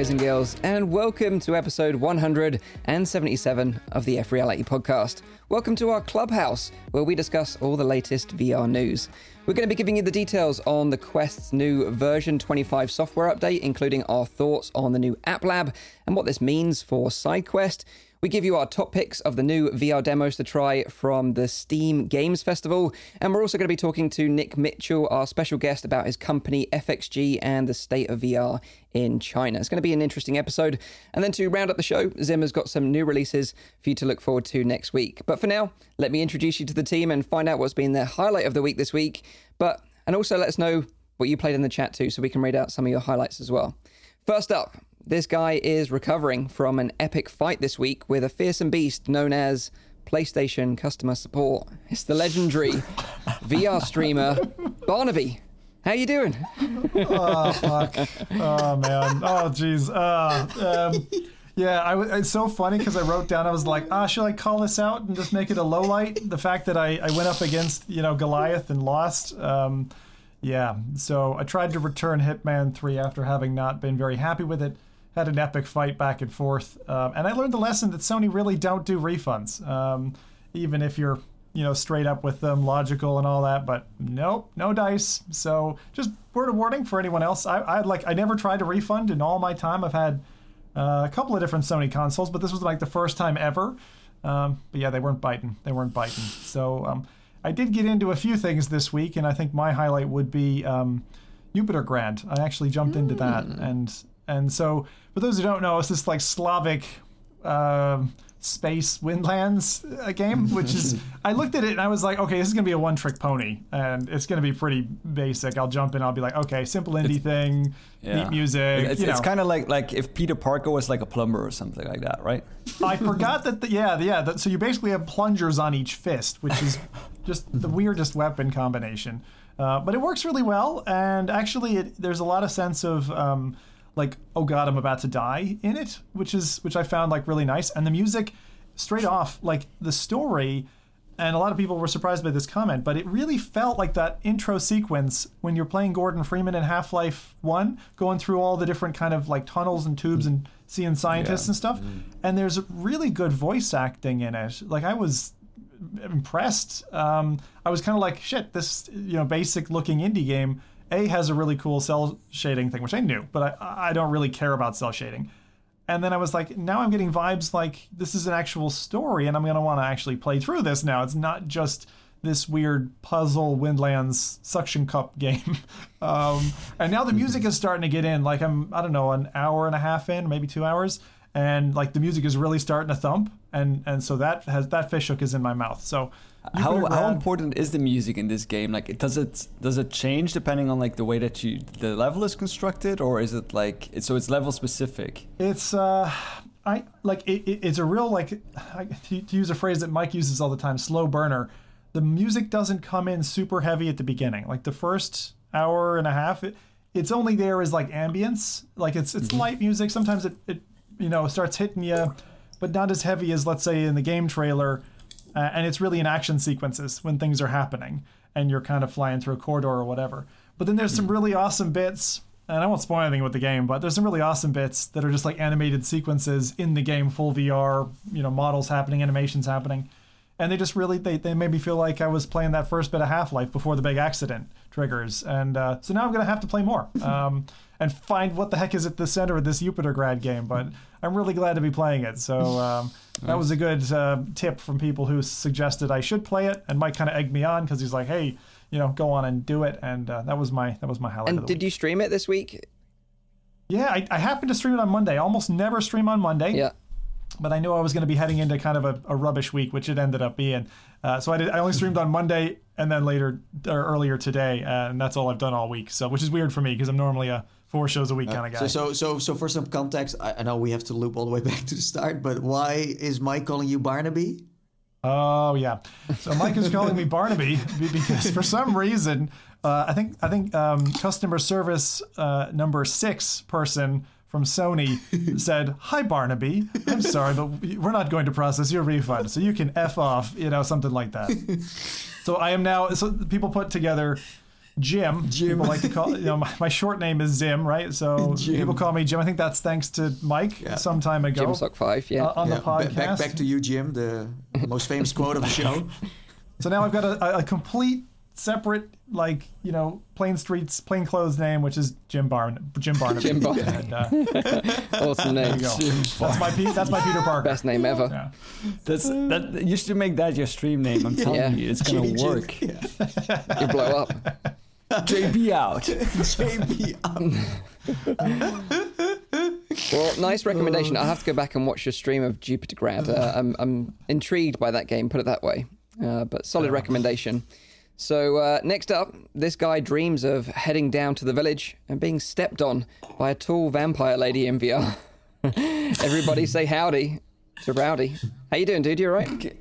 Guys and girls, and welcome to episode 177 of the F Reality podcast. Welcome to our clubhouse, where we discuss all the latest VR news. We're going to be giving you the details on the Quest's new version 25 software update, including our thoughts on the new App Lab and what this means for SideQuest. We give you our top picks of the new VR demos to try from the Steam Games Festival. And we're also going to be talking to Nick Mitchell, our special guest, about his company FXG and the state of VR in China. It's going to be an interesting episode. And then to round up the show, Zimmer's got some new releases for you to look forward to next week. But for now, let me introduce you to the team and find out what's been the highlight of the week this week. But, and also let us know what you played in the chat too, so we can read out some of your highlights as well. First up, this guy is recovering from an epic fight this week with a fearsome beast known as PlayStation customer support. It's the legendary VR streamer Barnaby. How you doing? oh fuck! Oh man! Oh jeez! Uh, um, yeah, I w- it's so funny because I wrote down. I was like, ah, should I call this out and just make it a low light? The fact that I, I went up against you know Goliath and lost. Um, yeah, so I tried to return Hitman Three after having not been very happy with it had an epic fight back and forth. Um, and I learned the lesson that Sony really don't do refunds, um, even if you're you know straight up with them, logical and all that. But nope, no dice. So just word of warning for anyone else. I, I like I never tried a refund in all my time. I've had uh, a couple of different Sony consoles, but this was like the first time ever. Um, but yeah, they weren't biting. They weren't biting. So um, I did get into a few things this week, and I think my highlight would be um, Jupiter Grad. I actually jumped mm. into that, hmm. and and so, for those who don't know, it's this like Slavic uh, space windlands uh, game, which is I looked at it and I was like, okay, this is gonna be a one trick pony, and it's gonna be pretty basic. I'll jump in, I'll be like, okay, simple indie it's, thing, yeah. neat music. It's, it's kind of like like if Peter Parker was like a plumber or something like that, right? I forgot that. The, yeah, yeah. The, so you basically have plungers on each fist, which is just the weirdest weapon combination. Uh, but it works really well, and actually, it, there's a lot of sense of. Um, like oh god i'm about to die in it which is which i found like really nice and the music straight off like the story and a lot of people were surprised by this comment but it really felt like that intro sequence when you're playing gordon freeman in half-life 1 going through all the different kind of like tunnels and tubes and seeing scientists yeah. and stuff mm. and there's really good voice acting in it like i was impressed um, i was kind of like shit this you know basic looking indie game a has a really cool cel shading thing, which I knew, but I, I don't really care about cel shading. And then I was like, now I'm getting vibes like this is an actual story, and I'm gonna want to actually play through this now. It's not just this weird puzzle Windlands suction cup game. um, and now the music is starting to get in. Like I'm, I don't know, an hour and a half in, maybe two hours, and like the music is really starting to thump, and and so that has that fish hook is in my mouth. So how how important is the music in this game? Like, does it does it change depending on like the way that you the level is constructed, or is it like it's, so it's level specific? It's uh, I like it, it, it's a real like to, to use a phrase that Mike uses all the time, slow burner. The music doesn't come in super heavy at the beginning. Like the first hour and a half, it, it's only there as like ambience. Like it's it's mm-hmm. light music. Sometimes it, it you know starts hitting you, but not as heavy as let's say in the game trailer uh, and it's really in action sequences when things are happening and you're kind of flying through a corridor or whatever. But then there's some hmm. really awesome bits, and I won't spoil anything with the game, but there's some really awesome bits that are just like animated sequences in the game, full VR, you know, models happening, animations happening. And they just really they, they made me feel like I was playing that first bit of Half Life before the big accident triggers. And uh, so now I'm gonna have to play more. Um, and find what the heck is at the center of this Jupiter Grad game. But I'm really glad to be playing it. So um, that was a good uh, tip from people who suggested I should play it, and Mike kind of egged me on because he's like, "Hey, you know, go on and do it." And uh, that was my that was my highlight. And did week. you stream it this week? Yeah, I, I happened to stream it on Monday. I almost never stream on Monday. Yeah but I knew I was going to be heading into kind of a, a rubbish week, which it ended up being. Uh, so I did. I only streamed on Monday and then later or earlier today, uh, and that's all I've done all week. So which is weird for me because I'm normally a four shows a week uh, kind of guy. So, so, so, so for some context, I, I know we have to loop all the way back to the start, but why is Mike calling you Barnaby? Oh yeah, so Mike is calling me Barnaby because for some reason, uh, I think I think um, customer service uh, number six person from Sony said, "Hi Barnaby, I'm sorry, but we're not going to process your refund, so you can f off," you know, something like that. so I am now. So people put together Jim. Jim. People like to call you know my, my short name is Zim, right? So Jim. people call me Jim. I think that's thanks to Mike Yeah. some time ago Jim Sock 5, yeah. uh, on Yeah, the podcast. back, back to you, Jim, the most famous quote of the show. So now I've got a, a, a complete separate, like you know, plain streets, plain clothes name, which is Jim Barn, Jim Barnaby. Jim Barnaby. And, uh, awesome name. there you go. That's my Pe- that's my Peter Parker. Best name ever. Yeah. That's that. You should make that your stream name. I'm telling Yeah. you, it's gonna Jim- work. You blow up. JB out. JB. Out. well, nice recommendation. I'll have to go back and watch your stream of Jupiter Grad. Uh, I'm, I'm intrigued by that game, put it that way. Uh, but solid recommendation. So, uh, next up, this guy dreams of heading down to the village and being stepped on by a tall vampire lady in VR. Everybody say howdy to Rowdy. How you doing, dude? You alright?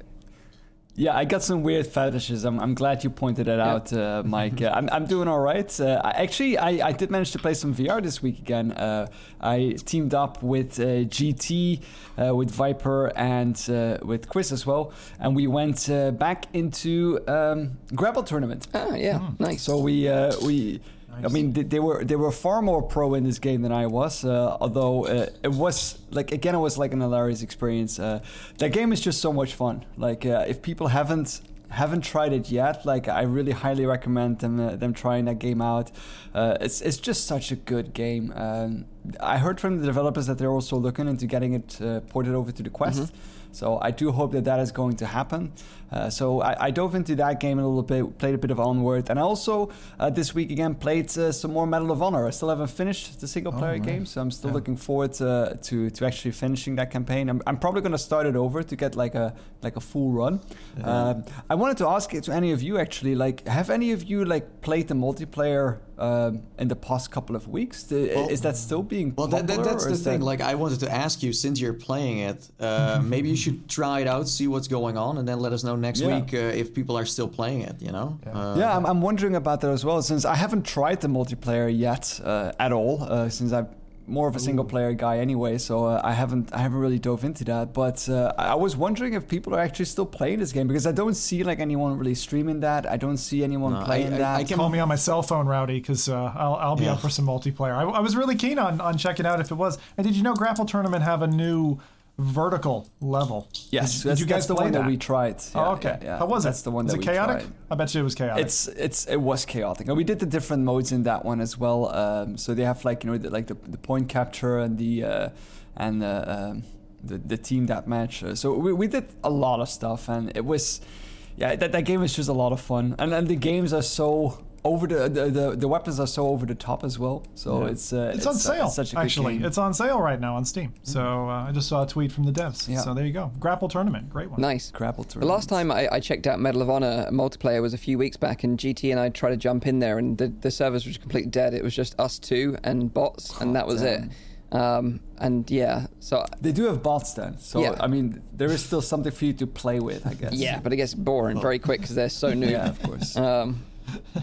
Yeah, I got some weird fetishes. I'm, I'm glad you pointed it out, uh, Mike. Uh, I'm, I'm doing all right. Uh, I, actually, I, I did manage to play some VR this week again. Uh, I teamed up with uh, GT, uh, with Viper, and uh, with Quiz as well. And we went uh, back into um, Grapple Tournament. Ah, yeah, nice. So we uh, we. I mean, they, were they were far more pro in this game than I was. Uh, although uh, it was like again, it was like an hilarious experience. Uh, that game is just so much fun. Like uh, if people haven't haven't tried it yet, like I really highly recommend them uh, them trying that game out. Uh, it's it's just such a good game. Um, I heard from the developers that they're also looking into getting it uh, ported over to the Quest. So I do hope that that is going to happen. Uh, so I, I dove into that game a little bit, played a bit of Onward, and I also uh, this week again played uh, some more Medal of Honor. I still haven't finished the single player nice. game, so I'm still Yeah. looking forward to, to to actually finishing that campaign. I'm, I'm probably going to start it over to get like a like a full run. Um, I wanted to ask it to any of you actually, like, have any of you like played the multiplayer um, in the past couple of weeks? The- Well- is that still being Well, that, that, that's the thing. that- Like, I wanted to ask you, since you're playing it, uh, maybe you should try it out, see what's going on, and then let us know next Yeah. week uh, if people are still playing it. You know? Uh, yeah, I'm, I'm wondering about that as well, since I haven't tried the multiplayer yet uh, at all, uh, since I'm more of a single player guy anyway, so uh, I haven't I haven't really dove into that. But uh, I I was wondering if people are actually still playing this game because I don't see like anyone really streaming that. I don't see anyone No, I- playing I- that. I can- Call me on my cell phone, Rowdy, because uh, I'll, I'll be Yeah. up for some multiplayer. I, I was really keen on, on checking out if it was. And did you know Grapple Tournament have a new vertical level? yes, Did, did you guys that's the play one that? that we tried. Oh, okay. yeah, yeah. How was That's the one was that it chaotic? tried. I bet you it was chaotic. It's it's it was chaotic, and we did the different modes in that one as well. Um, so they have like you know the, like the, the point capture and the uh, and uh, um, the the team that match. Uh, so we, we did a lot of stuff, and it was yeah that, that game was just a lot of fun, and and the games are so over the the, the, the weapons are so over the top as well. So Yeah. it's uh, it's, on uh, sale, such a actually. game. It's on sale right now on Steam. So uh, I just saw a tweet from the devs. Yeah. So there you go. Grapple Tournament. Great one. Nice. Grapple tournament. The last time I, I checked out Medal of Honor multiplayer was a few weeks back, and GT and I tried to jump in there, and the, the servers were completely dead. It was just us two and bots, and that was it. Um, and yeah, so They do have bots then, so Yeah. I mean there is still something for you to play with, I guess. yeah, but it gets boring very quick because they're so new. yeah, of course. Um,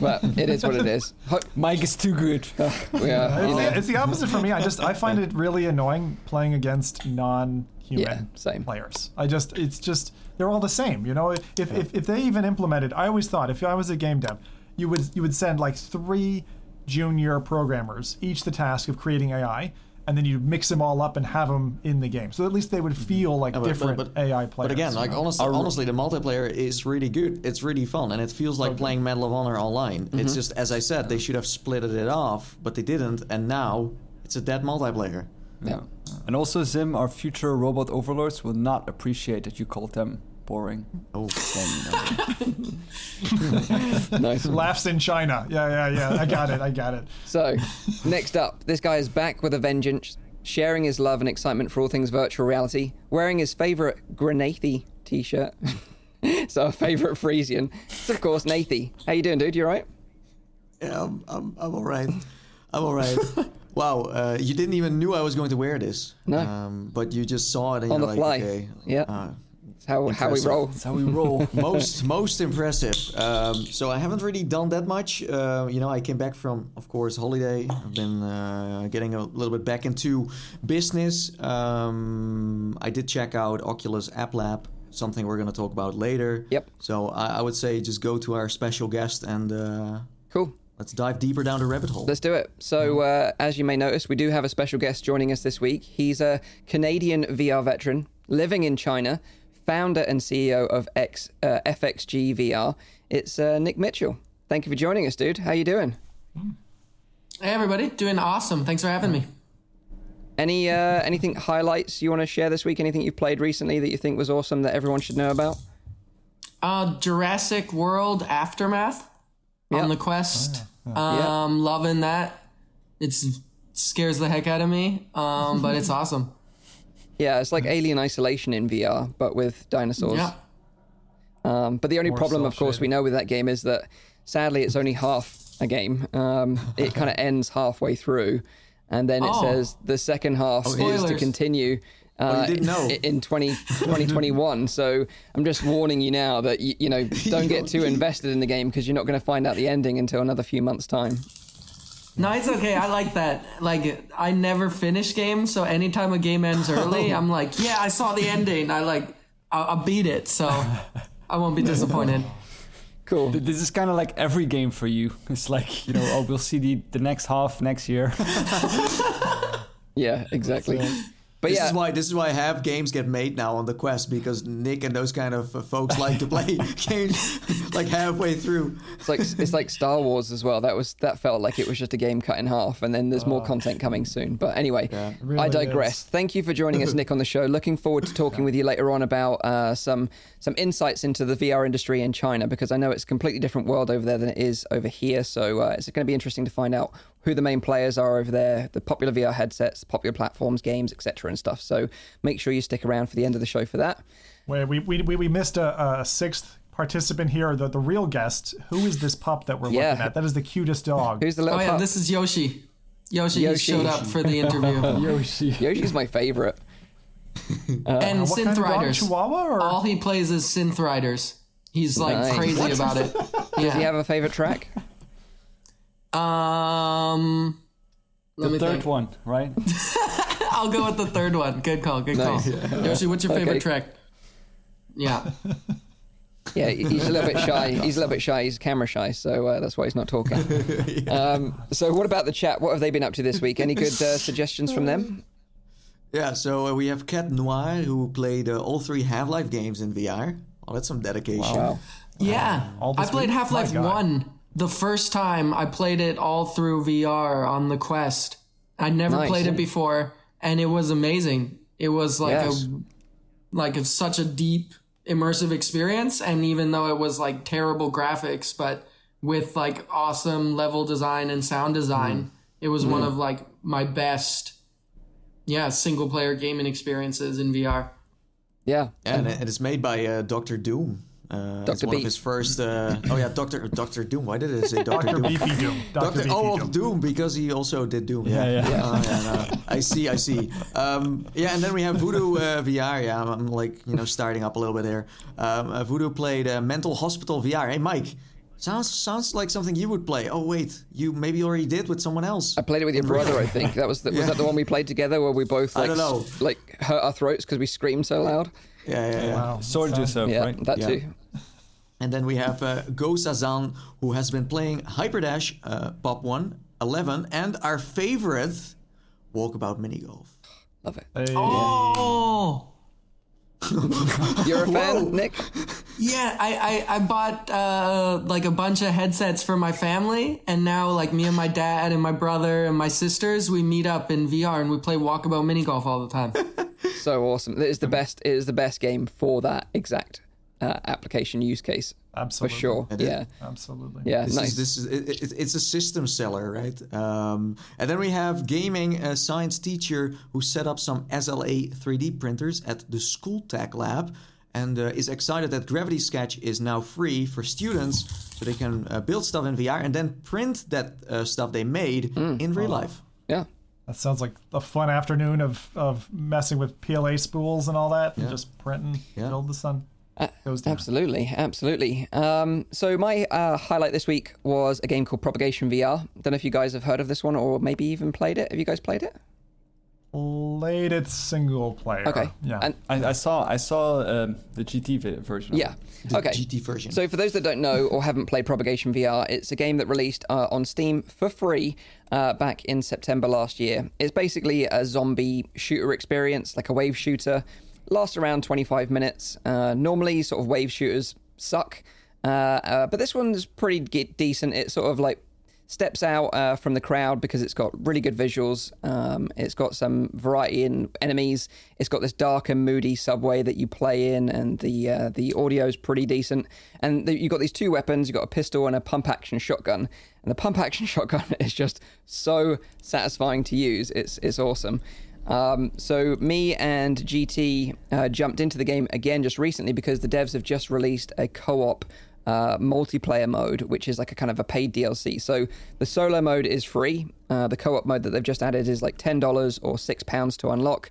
but it is what it is. Ho- Mike is too good. we are, It's, you know, the, it's the opposite for me. I just I find it really annoying playing against non-human Yeah, same. players. I just it's just they're all the same. You know, if, if if they even implemented, I always thought if I was a game dev, you would you would send like three junior programmers each the task of creating AI. And then you mix them all up and have them in the game, so at least they would mm-hmm. feel like Yeah, but- different but- but- AI players. But again, like know? honestly, honestly, the multiplayer is really good. It's really fun, and it feels like playing Medal of Honor online. It's mm-hmm. just as I said, they should have split it off, but they didn't, and now it's a dead multiplayer. Yeah. And also, Zim, our future robot overlords will not appreciate that you called them boring. Oh, Then, you nice. laughs in China. Yeah, yeah, yeah. I got it. I got it. So, next up, this guy is back with a vengeance, sharing his love and excitement for all things virtual reality, wearing his favorite Grenathy t-shirt. so, a favorite Frisian. It's of course Nathy. How you doing, dude? You all right? yeah, I'm, I'm, I'm all right. I'm all right. wow, uh, you didn't even knew I was going to wear this. No. Um, but you just saw it and On you're the like, fly. okay. Yeah. Uh, It's how how we roll. That's how we roll. most most impressive. Um, so I haven't really done that much. Uh, you know, I came back from, of course, holiday. I've been uh, getting a little bit back into business. Um, I did check out Oculus App Lab, something we're going to talk about later. Yep. So I, I would say just go to our special guest and uh, Cool. let's dive deeper down the rabbit hole. Let's do it. So, uh, as you may notice, we do have a special guest joining us this week. He's a Canadian VR veteran living in China, founder and CEO of X, uh, FXG VR. It's uh, Nick Mitchell. Thank you for joining us, dude. How you doing? Hey everybody, doing awesome. Thanks for having me. Any uh, anything highlights you want to share this week? Anything you've played recently that you think was awesome that everyone should know about? Uh, Jurassic World Aftermath Yeah. on the Quest. Yeah. Um, loving that. It scares the heck out of me. Um, but it's awesome. Yeah, it's like Alien Isolation in VR, but with dinosaurs. Yeah. Um, but the only More problem, of course, shaded. we know with that game is that sadly it's only half a game. Um, it kind of ends halfway through, and then it Oh. says the second half is to continue. Uh, you didn't know. in 20, 2021. so I'm just warning you now that you, you know don't get too invested in the game because you're not going to find out the ending until another few months' time. No, it's okay. I like that. Like, I never finish games, so anytime a game ends early, I'm like, yeah, I saw the ending. I like, I'll, I'll beat it, so I won't be disappointed. Cool. Th- This is kind of like every game for you. It's like you know, oh, we'll see the, the next half next year. Yeah, exactly. But This yeah, is why this is why half games get made now on the Quest because Nick and those kind of uh, folks like to play games like halfway through. It's like it's like Star Wars as well. That was that felt like it was just a game cut in half, and then there's more content coming soon. But anyway, it really I digress. is. Thank you for joining us, Nick, on the show. Looking forward to talking with you later on about uh, some some insights into the VR industry in China because I know it's a completely different world over there than it is over here. So uh, it's going to be interesting to find out who the main players are over there, the popular VR headsets, popular platforms, games, etc., and stuff. So make sure you stick around for the end of the show for that. Wait, we, we, we, we missed a, a sixth participant here, the, the real guest. Who is this pup that we're Yeah. looking at? That is the cutest dog. Who's the little Oh yeah, pup? this is Yoshi. Yoshi, Yoshi. showed up for the interview. Yoshi. Yoshi's my favorite. Uh, and what Synth kind of dog? Riders. Chihuahua or All he plays is Synth Riders. He's like Nice. crazy about it. Do you Yeah. have a favorite track? Um, let The me third think. one, right? I'll go with the third one. Good call. Good Nice. call. Yoshi, what's your favorite Okay. track? Yeah. Yeah, he's a little bit shy. He's a little bit shy. He's camera shy, so uh, that's why he's not talking. um, so, what about the chat? What have they been up to this week? Any good uh, suggestions from them? Yeah, so uh, we have Cat Noir who played uh, all three Half-Life games in VR. Oh, that's some dedication. Wow. Yeah. All I played? Half Life My God. 1 the first time I played it all through VR on the Quest. I never Nice. played it before, and it was amazing. It was like Yes. a like a, such a deep immersive experience and even though it was like terrible graphics but with like awesome level design and sound design it was one of like my best yeah single player gaming experiences in VR Yeah. And it- it's made by uh, Doctor Doom. Uh, it's Dr. one Beef. of his first. Uh, oh yeah, Doctor Doctor Doom. Why did I say Doctor Dr. Doom? Beefy Doom? Dr. Oh Doom. Doom because he also did Doom. Yeah, Yeah, yeah. Oh, yeah, no. I see, I see. Um, yeah, and then we have Voodoo uh, VR. Yeah, I'm, I'm like you know starting up a little bit here. Um, uh, Voodoo played uh, Mental Hospital VR. Hey, Mike. Sounds sounds like something you would play. Oh wait, you maybe already did with someone else. I played it with your brother, I think. That was the, was that the one we played together where we both I like don't know. s- like hurt our throats because we screamed so loud? Yeah, yeah, yeah. Wow. Sorted yourself, Yeah, right? that Yeah. too. And then we have uh, Go Sazan, who has been playing Hyperdash, uh, Pop 1, 11, and our favorite, Walkabout Mini Golf. Love it. Hey. oh You're a fan, Nick? Yeah, I, I, I bought uh, like a bunch of headsets for my family, and now like me and my dad and my brother and my sisters, we meet up in VR and we play walkabout mini golf all the time. So awesome. It is the best. It is the best game for that exact uh, application use case Absolutely. for sure. is. Yeah. Absolutely. Yeah. This nice. is this is it, it, it's a system seller, right? Um, and then we have gaming uh, science teacher who set up some SLA 3D printers at the School Tech Lab, and uh, is excited that Gravity Sketch is now free for students, so they can uh, build stuff in VR and then print that uh, stuff they made in real life. yeah. That sounds like a fun afternoon of, of messing with PLA spools and all that, and just printing, Yeah. build the sun. Goes down. Absolutely, absolutely. Um, so my uh, highlight this week was a game called Propagation VR. Don't know if you guys have heard of this one or maybe even played it. Have you guys played it? played it single player. Okay. Yeah. And I, I saw I saw um, the GT version. yeah. The okay. GT version. So for those that don't know or haven't played Propagation VR, it's a game that released uh, on Steam for free uh, back in September last year. It's basically a zombie shooter experience, like a wave shooter. Lasts around 25 minutes. Uh, normally, sort of wave shooters suck, uh, uh, but this one's pretty decent. It sort of like steps out uh, from the crowd because it's got really good visuals. Um, it's got some variety in enemies. It's got this dark and moody subway that you play in, and the uh, the audio is pretty decent. And the, you've got these two weapons. You've got a pistol and a pump action shotgun. And the pump action shotgun is just so satisfying to use. It's it's awesome. Um, so me and GT uh, jumped into the game again just recently because the devs have just released a co-op uh, multiplayer mode, which is like a kind of a paid DLC. So the solo mode is free. Uh, the co-op mode that they've just added is like ten dollars or six pounds to unlock,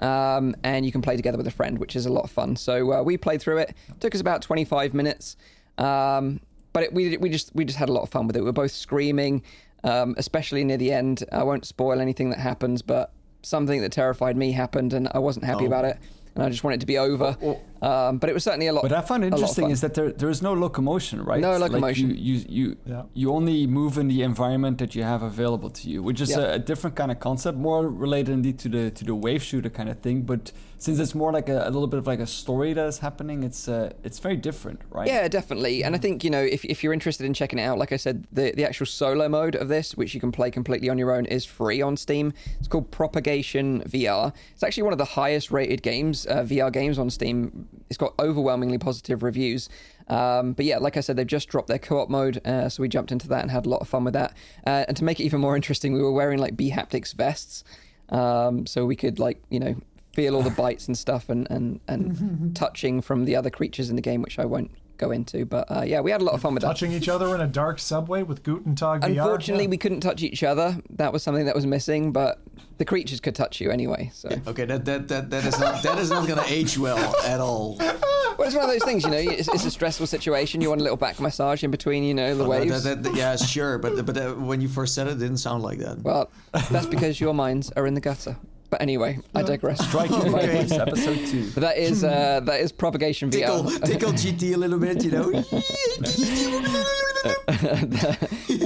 um, and you can play together with a friend, which is a lot of fun. So uh, we played through it. took us about twenty five minutes, um, but it, we we just we just had a lot of fun with it. We were both screaming, um, especially near the end. I won't spoil anything that happens, but something that terrified me happened, and I wasn't happy oh. about it. And I just wanted it to be over. Um, but it was certainly a lot. What I found a lot of interesting is that there there is no locomotion, right? No Like, locomotion. you you you, Yeah. you only move in the environment that you have available to you, which is Yeah. a, a different kind of concept, more related indeed to the to the wave shooter kind of thing. But since it's more like a, a little bit of like a story that is happening, it's uh, it's very different, right? Yeah, definitely. And I think, you know, if, if you're interested in checking it out, like I said, the, the actual solo mode of this, which you can play completely on your own, is free on Steam. It's called Propagation VR. It's actually one of the highest rated games, uh, VR games on Steam. It's got overwhelmingly positive reviews. Um, but yeah, like I said, they've just dropped their co op mode. Uh, so we jumped into that and had a lot of fun with that. Uh, and to make it even more interesting, we were wearing like bHaptics vests. Um, so we could, like, you know, feel all the bites and stuff and, and, and touching from the other creatures in the game, which I won't go into. But uh, yeah, we had a lot of fun with that. Touching each other in a dark subway with Guten Tag Unfortunately, Yeah. we couldn't touch each other. That was something that was missing, but the creatures could touch you anyway. So okay, that, that that that is not that is not gonna age well at all. well, it's one of those things, you know. It's, it's a stressful situation. You want a little back massage in between, you know, the waves. That- that- yeah, sure, but but uh, when you first said it, it didn't sound like that. Well, that's because your minds are in the gutter. But anyway, I digress. Striking Vipers, episode two. But that is uh, that is propagation tickle VR. tickle GT a little bit, you know. and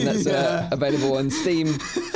that's uh, available on Steam,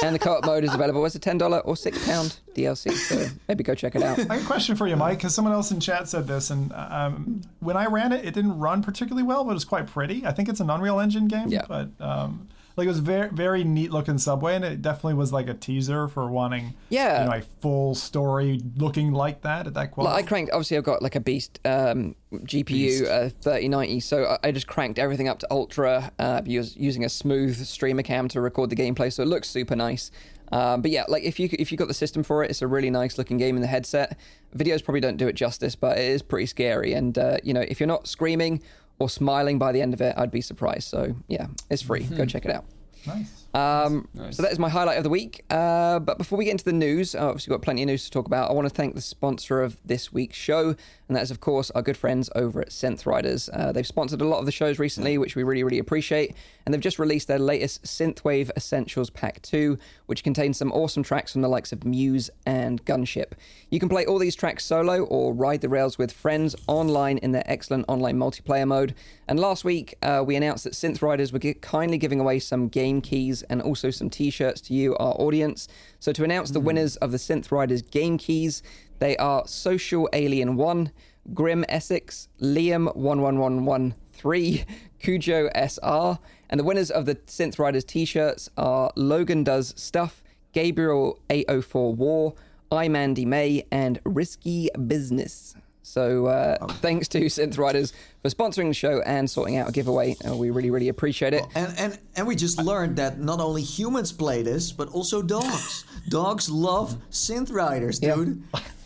and the co-op mode is available as a ten dollar or six pound DLC. So maybe go check it out. I have a question for you, Mike, because someone else in chat said this, and um, when I ran it, it didn't run particularly well, but it was quite pretty. I think it's an Unreal Engine game, Yeah. but um, like it was very very neat looking subway, and it definitely was like a teaser for wanting Yeah. you know, a full story looking like that at that quality. Well. I cranked. Obviously, I've got like a beast um, GPU, uh, 3090, so I, I just cranked everything up to ultra, uh, us- using a smooth streamer cam to record the gameplay, so it looks super nice. Um, but yeah, like if you if you got the system for it, it's a really nice looking game in the headset. Videos probably don't do it justice, but it is pretty scary. And uh, you know, if you're not screaming or smiling by the end of it, I'd be surprised. So yeah, it's free. Go check it out. nice. Um, Nice. So that is my highlight of the week. Uh, but before we get into the news, uh, obviously we've got plenty of news to talk about. I want to thank the sponsor of this week's show, and that is, of course, our good friends over at Synth Riders. Uh, they've sponsored a lot of the shows recently, which we really, really appreciate. And they've just released their latest Synthwave Essentials Pack 2, which contains some awesome tracks from the likes of Muse and Gunship. You can play all these tracks solo or ride the rails with friends online in their excellent online multiplayer mode. And last week, uh, we announced that Synth Riders were gi- kindly giving away some game keys and also some t shirts to you, our audience. So, to announce the winners of the Synth Riders game keys, they are Social Alien 1, Grim Essex, Liam 11113, Cujo SR, and the winners of the Synth Riders t shirts are Logan Does Stuff, Gabriel 804 War, I'm Andy May, and Risky Business. So uh, thanks to Synth Riders for sponsoring the show and sorting out a giveaway. Uh, we really, really appreciate it. And and and we just learned that not only humans play this, but also dogs. dogs love synth riders, Yeah.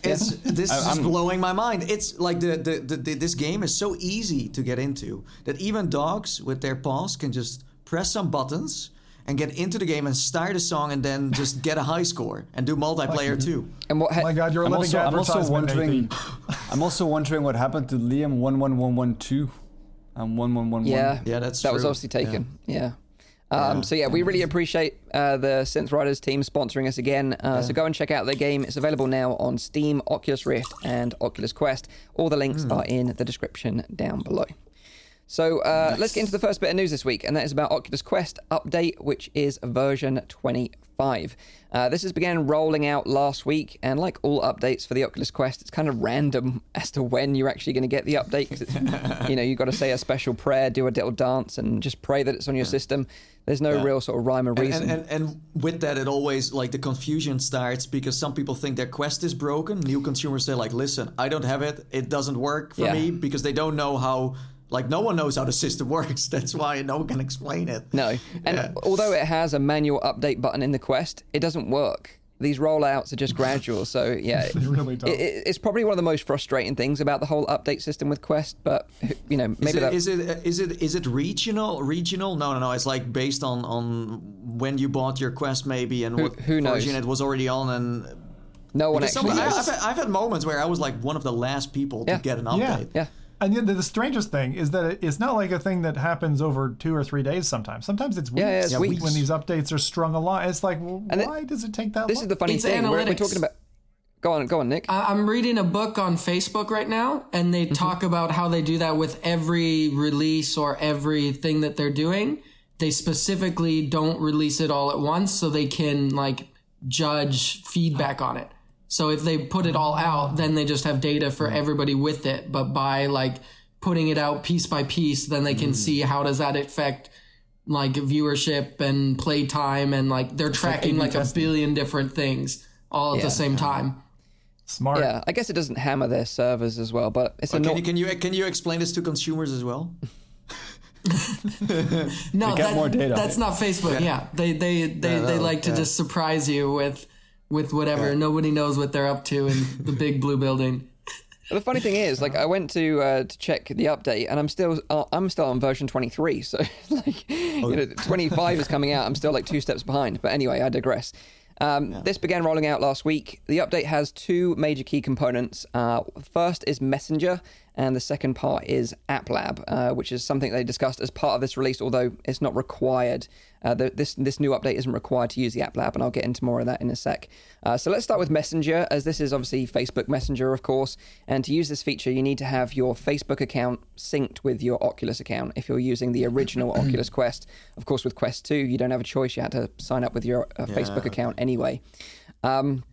Dude. It's this is blowing my mind. It's like the, the, the, the this game is so easy to get into that even dogs with their paws can just press some buttons and get into the game and start a song and then just get a high score and do multiplayer too. And what? Oh my God, you're a I'm living also, I'm also wondering. I'm also wondering what happened to Liam one one one one two, and one one one one. Yeah, Yeah, that's that was obviously taken. Yeah. Um, Yeah. so yeah, we really appreciate uh, the Synth Riders team sponsoring us again. Uh, So go and check out their game. It's available now on Steam, Oculus Rift, and Oculus Quest. All the links are in the description down below. So uh, let's get into the first bit of news this week, and that is about Oculus Quest update, which is version 25. Uh, this has began rolling out last week, and like all updates for the Oculus Quest, it's kind of random as to when you're actually going to get the update. you know, you've got to say a special prayer, do a little dance, and just pray that it's on your system. There's no Yeah. real sort of rhyme or reason. and, and, and with that, it always like the confusion starts because some people think their Quest is broken. New consumers say like, "Listen, I don't have it. It doesn't work for Yeah. me because they don't know how." Like no one knows how the system works. That's why no one can explain it. No. And Yeah. although it has a manual update button in the Quest, it doesn't work. These rollouts are just gradual. So, yeah. They really. It, it- it's probably one of the most frustrating things about the whole update system with Quest, but, you know, Is maybe it, that. is it is it is it regional? Regional? No, no, no. It's like based on on when you bought your Quest, maybe, and what who knows? version it was already on, and no one because some, actually I, I've, had- I've had moments where I was like one of the last people Yeah. to get an Yeah. update. Yeah. And the, the strangest thing is that it- it's not like a thing that happens over two or three days. Sometimes, sometimes it's weeks. Yeah, yeah, it's Yeah, weeks. when these updates are strung along. It's like, well, And it- why does it take that long? This long? is the funny It's thing. We're, we're talking about. Go on, go on, Nick. I- I'm reading a book on Facebook right now, and they mm-hmm. talk about how they do that with every release or everything that they're doing. They specifically don't release it all at once so they can like judge feedback on it. So if they put it all out, then they just have data for mm-hmm. everybody with it. But by like putting it out piece by piece, then they can mm-hmm. see how does that affect like viewership and playtime and like they're tracking like, a billion different things all at Yeah. the same time. Smart. yeah, I guess it doesn't hammer their servers as well, but it's a Can not. you can you can you explain this to consumers as well? No, that- more data. That's not Facebook. Yeah, they they they, they like to yeah. just surprise you with with whatever. Nobody knows what they're up to in the big blue building. The funny thing is, like, I went to uh, to check the update, and I'm still uh, I'm still on version 23. So, like, you know, 25 is coming out. I'm still like two steps behind. But anyway, I digress. Um, This began rolling out last week. The update has two major key components. Uh, first is Messenger, and the second part is App Lab, uh, which is something they discussed as part of this release, although it's not required. Uh, the, this this new update isn't required to use the App Lab, and I'll get into more of that in a sec. Uh, so let's start with Messenger, as this is obviously Facebook Messenger, of course. And to use this feature, you need to have your Facebook account synced with your Oculus account. If you're using the original Oculus Quest, of course, with Quest 2, you don't have a choice. You had to sign up with your uh, Facebook account anyway. Um,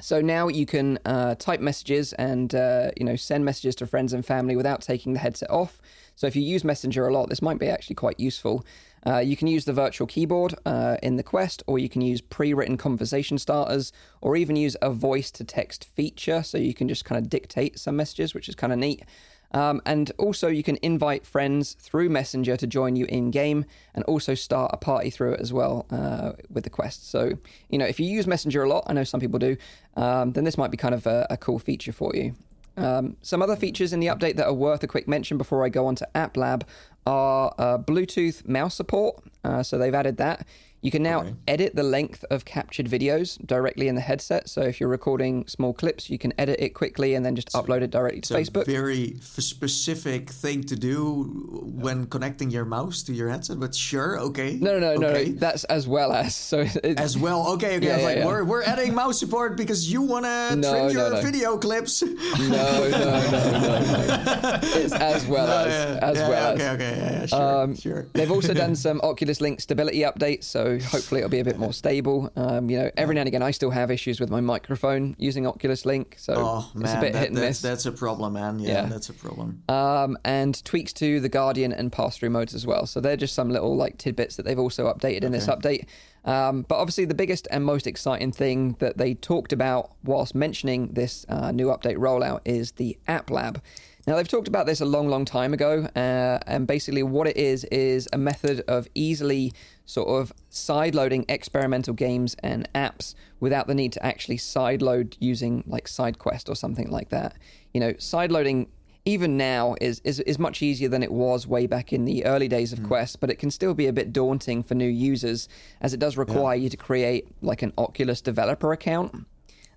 so now you can uh, type messages and uh, you know send messages to friends and family without taking the headset off. So if you use Messenger a lot, this might be actually quite useful. Uh, you can use the virtual keyboard uh, in the Quest, or you can use pre-written conversation starters, or even use a voice-to-text feature, so you can just kind of dictate some messages, which is kind of neat. Um, and also, you can invite friends through Messenger to join you in game and also start a party through it as well uh, with the Quest. So, you know, if you use Messenger a lot, I know some people do, um, then this might be kind of a, a cool feature for you. Um, some other features in the update that are worth a quick mention before I go on to App Lab are uh, Bluetooth mouse support. Uh, so they've added that. You can now edit the length of captured videos directly in the headset. So if you're recording small clips, you can edit it quickly and then just upload it directly to Facebook. very specific thing to do when connecting your mouse to your headset. But sure, okay. No, no, no, okay. no. That's as well as. So As well, okay, okay. Yeah, yeah, like, yeah. we're we're adding mouse support because you wanna No, trim no, your no. video clips. no, no, no, no, no. It's as well as, as yeah, well okay, as. okay, yeah, yeah, sure, Um, sure. they've also done some Oculus Link stability updates, so hopefully it'll be a bit more stable. Um, you know, every now and again, I still have issues with my microphone using Oculus Link, so Oh it's a bit that, hit and that's, miss. that's a problem, man. Yeah, Yeah. that's a problem. um, and tweaks to the Guardian and pass-through modes as well. So they're just some little like tidbits that they've also updated in this update. Um, but obviously, the biggest and most exciting thing that they talked about whilst mentioning this uh, new update rollout is the App Lab. Now, they've talked about this a long, long time ago, uh, and basically, what it is is a method of easily sort of sideloading experimental games and apps without the need to actually sideload using like SideQuest or something like that. You know, sideloading even now is, is is much easier than it was way back in the early days of Quest, but it can still be a bit daunting for new users as it does require you to create like an Oculus developer account.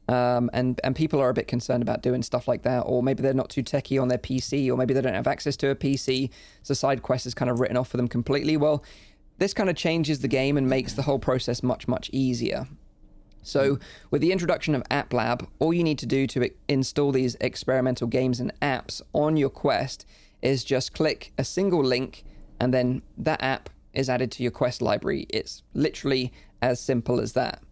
Um, and and people are a bit concerned about doing stuff like that, or maybe they're not too techie on their PC, or maybe they don't have access to a PC, so SideQuest is kind of written off for them completely. Well, this kind of changes the game and makes the whole process much, much easier. So, with the introduction of App Lab, all you need to do to install these experimental games and apps on your Quest is just click a single link, and then that app is added to your Quest library. It's literally as simple as that.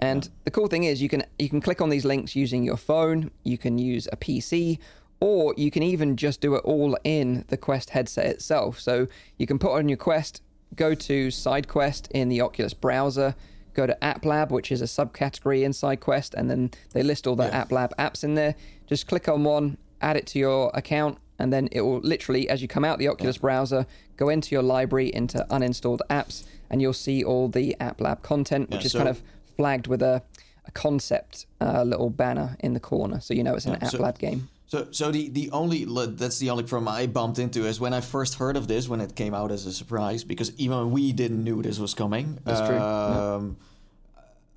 And the cool thing is you can you can click on these links using your phone, you can use a PC, or you can even just do it all in the Quest headset itself. So you can put on your Quest, go to SideQuest in the Oculus browser, go to App Lab, which is a subcategory inside Quest, and then they list all the Yeah. App Lab apps in there. Just click on one, add it to your account, and then it will literally, as you come out the Oculus browser, go into your library into uninstalled apps, and you'll see all the App Lab content, which Yeah, is kind of flagged with a, a concept uh, little banner in the corner, so you know it's an Yeah, App so- Lab game. So, so the the only that's the only problem I bumped into is when I first heard of this when it came out as a surprise because even we didn't knew this was coming. That's true, yeah. Um,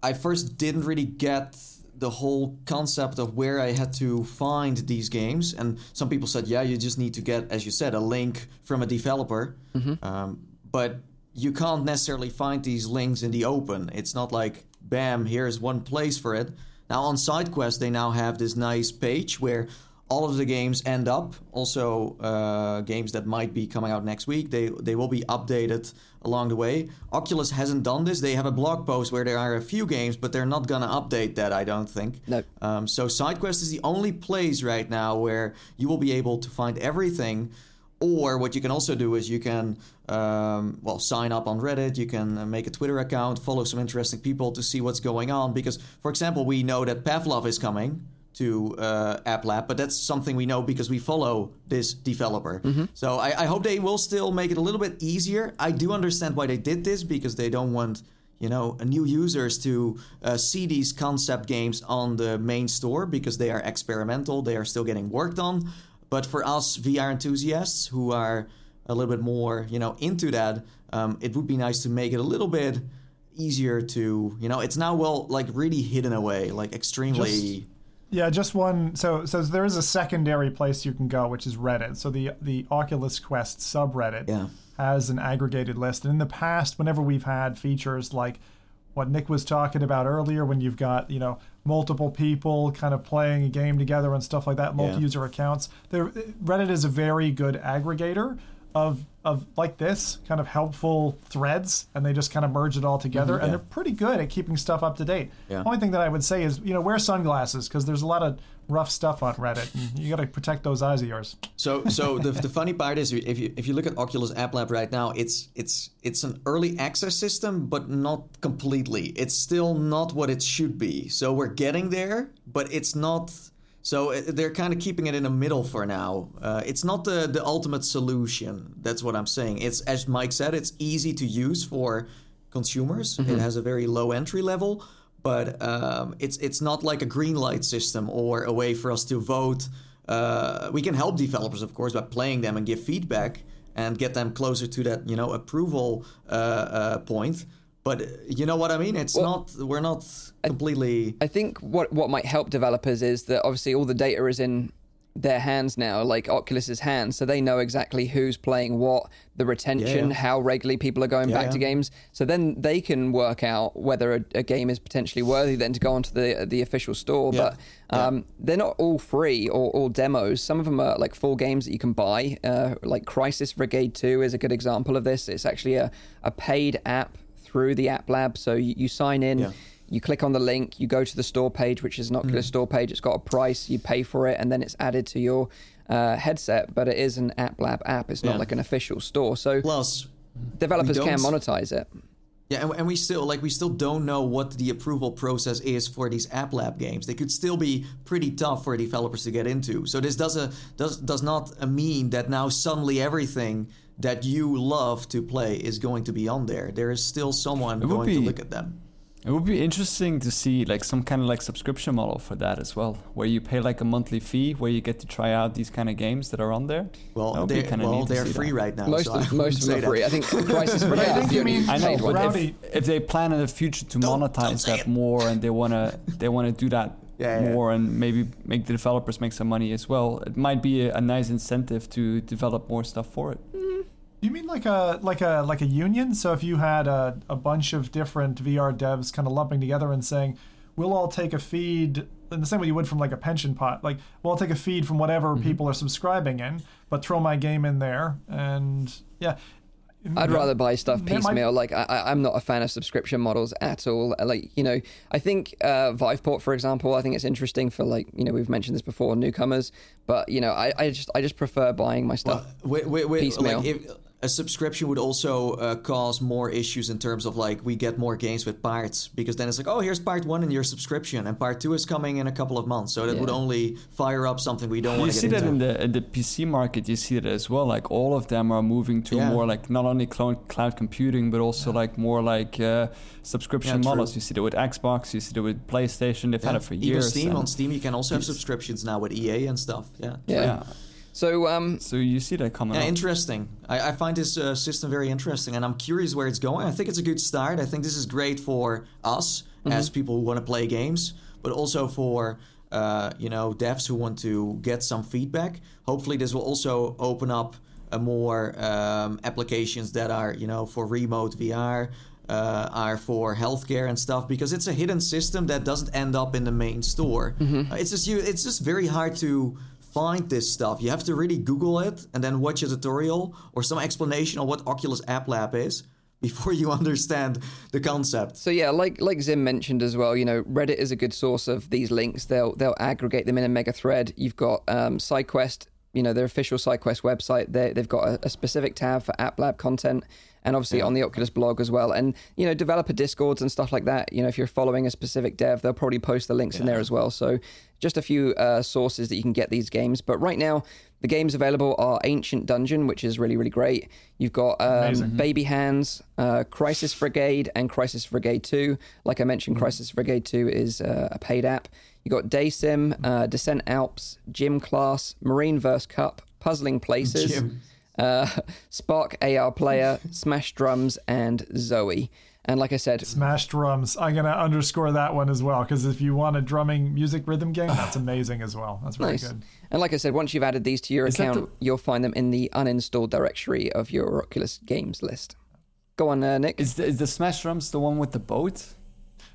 I first didn't really get the whole concept of where I had to find these games, and some people said, yeah, you just need to get, as you said, a link from a developer, Mm-hmm. um, but you can't necessarily find these links in the open. It's not like, bam, here's one place for it. Now on SideQuest, they now have this nice page where all of the games end up. Also, uh, games that might be coming out next week, they they will be updated along the way. Oculus hasn't done this. They have a blog post where there are a few games, but they're not gonna update that. I don't think. No. Um, so SideQuest is the only place right now where you will be able to find everything. Or what you can also do is you can, um, well, sign up on Reddit. You can uh, make a Twitter account, follow some interesting people to see what's going on. Because, for example, we know that Pavlov is coming to uh, App Lab, but that's something we know because we follow this developer. So I, I hope they will still make it a little bit easier. I do understand why they did this because they don't want you know new users to uh, see these concept games on the main store because they are experimental. They are still getting worked on. But for us VR enthusiasts who are a little bit more you know into that, um, it would be nice to make it a little bit easier to you know it's now well like really hidden away like extremely. Yeah, just one. So, so there is a secondary place you can go, which is Reddit. So the the Oculus Quest subreddit Yeah. has an aggregated list. And in the past, whenever we've had features like what Nick was talking about earlier, when you've got you know multiple people kind of playing a game together and stuff like that, multi-user accounts, there Reddit is a very good aggregator of of like this kind of helpful threads, and they just kind of merge it all together, mm-hmm. and yeah. they're pretty good at keeping stuff up to date. Yeah. Only thing that I would say is, you know, wear sunglasses because there's a lot of rough stuff on Reddit. And you got to protect those eyes of yours. So, so the, the funny part is, if you if you look at Oculus App Lab right now, it's it's it's an early access system, but not completely. It's still not what it should be. So we're getting there, but it's not. So uh, they're kind of keeping it in the middle for now. Uh, it's not the the ultimate solution. That's what I'm saying. It's as Mike said, it's easy to use for consumers. It has a very low entry level, but um, it's it's not like a green light system or a way for us to vote. Uh, we can help developers, of course, by playing them and give feedback and get them closer to that you know approval uh, uh, point. But you know what I mean? It's not. We're not completely. I think what what might help developers is that obviously all the data is in their hands now, like Oculus's hands, so they know exactly who's playing what, the retention, yeah. how regularly people are going Yeah, back to games. So then they can work out whether a, a game is potentially worthy then to go onto the the official store. Yeah, But um, they're not all free or all demos. Some of them are like full games that you can buy. Uh, like Crisis Brigade Two is a good example of this. It's actually a, a paid app through the App Lab. So you, you sign in. Yeah. You click on the link, you go to the store page, which is an Oculus Mm. store page. It's got a price, you pay for it, and then it's added to your uh, headset. But it is an App Lab app. It's not Yeah. like an official store. So Plus, developers can monetize it. Yeah, and, and we still like we still don't know what the approval process is for these App Lab games. They could still be pretty tough for developers to get into. So this does a does does not mean that now suddenly everything that you love to play is going to be on there. There is still someone going to look at them. It would be interesting to see like some kind of like subscription model for that as well, where you pay like a monthly fee where you get to try out these kind of games that are on there. Well, they're, kinda well, they're free that. right now. Most so I of, wouldn't most of them say are that. free. I think Crisis But I think you mean- I know, but if, if they plan in the future to Don't- don't monetize that it. more and they wanna they wanna do that Yeah, yeah. more and maybe make the developers make some money as well, it might be a, a nice incentive to develop more stuff for it. Mm-hmm. You mean like a like a like a union? So if you had a, a bunch of different VR devs kind of lumping together and saying, "We'll all take a feed in the same way you would from like a pension pot. Like, we'll all take a feed from whatever Mm-hmm. people are subscribing in, but throw my game in there." And yeah, I'd rather buy stuff piecemeal. Like I, I- I'm not a fan of subscription models at all. Like you know, I think uh, Viveport, for example, I think it's interesting for like you know we've mentioned this before, newcomers. But you know, I, I just I just prefer buying my stuff. Wait, wait, wait. Piecemeal. Like if a subscription would also uh, cause more issues in terms of like we get more games with parts because then it's like oh here's part one in your subscription and part two is coming in a couple of months so that would only fire up something we don't You want to see that into. in the in the PC market. You see that as well. Like all of them are moving to Yeah. more like not only cloud cloud computing, but also like more like uh, subscription Yeah, models. You see that with Xbox. You see that with PlayStation. They've had it for Even years. Steam on Steam you can also have subscriptions now with EA and stuff. Yeah. yeah. So um, So you see that coming Yeah, up. interesting. I, I find this uh, system very interesting, and I'm curious where it's going. I think it's a good start. I think this is great for us as people who want to play games, but also for uh, you know devs who want to get some feedback. Hopefully, this will also open up more um, applications that are you know for remote VR. Uh, are for healthcare and stuff because it's a hidden system that doesn't end up in the main store. Uh, it's just you. It's just very hard to find this stuff. You have to really Google it and then watch a tutorial or some explanation on what Oculus App Lab is before you understand the concept. So yeah, like like Zim mentioned as well, you know, Reddit is a good source of these links. They'll they'll aggregate them in a mega thread. You've got um, SideQuest, you know, their official SideQuest website. They they've got a, a specific tab for App Lab content, and obviously on the Oculus blog as well. And you know, developer discords and stuff like that. You know, if you're following a specific dev, they'll probably post the links in there as well. So just a few uh, sources that you can get these games. But right now, the games available are Ancient Dungeon, which is really really great. You've got um, Baby Hands, uh, Crisis Brigade, and Crisis Brigade 2. Like I mentioned, Crisis Brigade 2 is uh, a paid app. You've got Day Sim, uh, Descent Alps, Gym Class, Marineverse Cup, Puzzling Places, uh, Spark AR Player, Smash Drums, and Zoe. And like I said, Smash drums. I'm gonna underscore that one as well because if you want a drumming music rhythm game, that's amazing as well. That's really nice. good. And like I said, once you've added these to your Is that account, you'll find them in the uninstalled directory of your Oculus games list. Go on, uh, Nick. Is the, is the Smash Drums the one with the boat?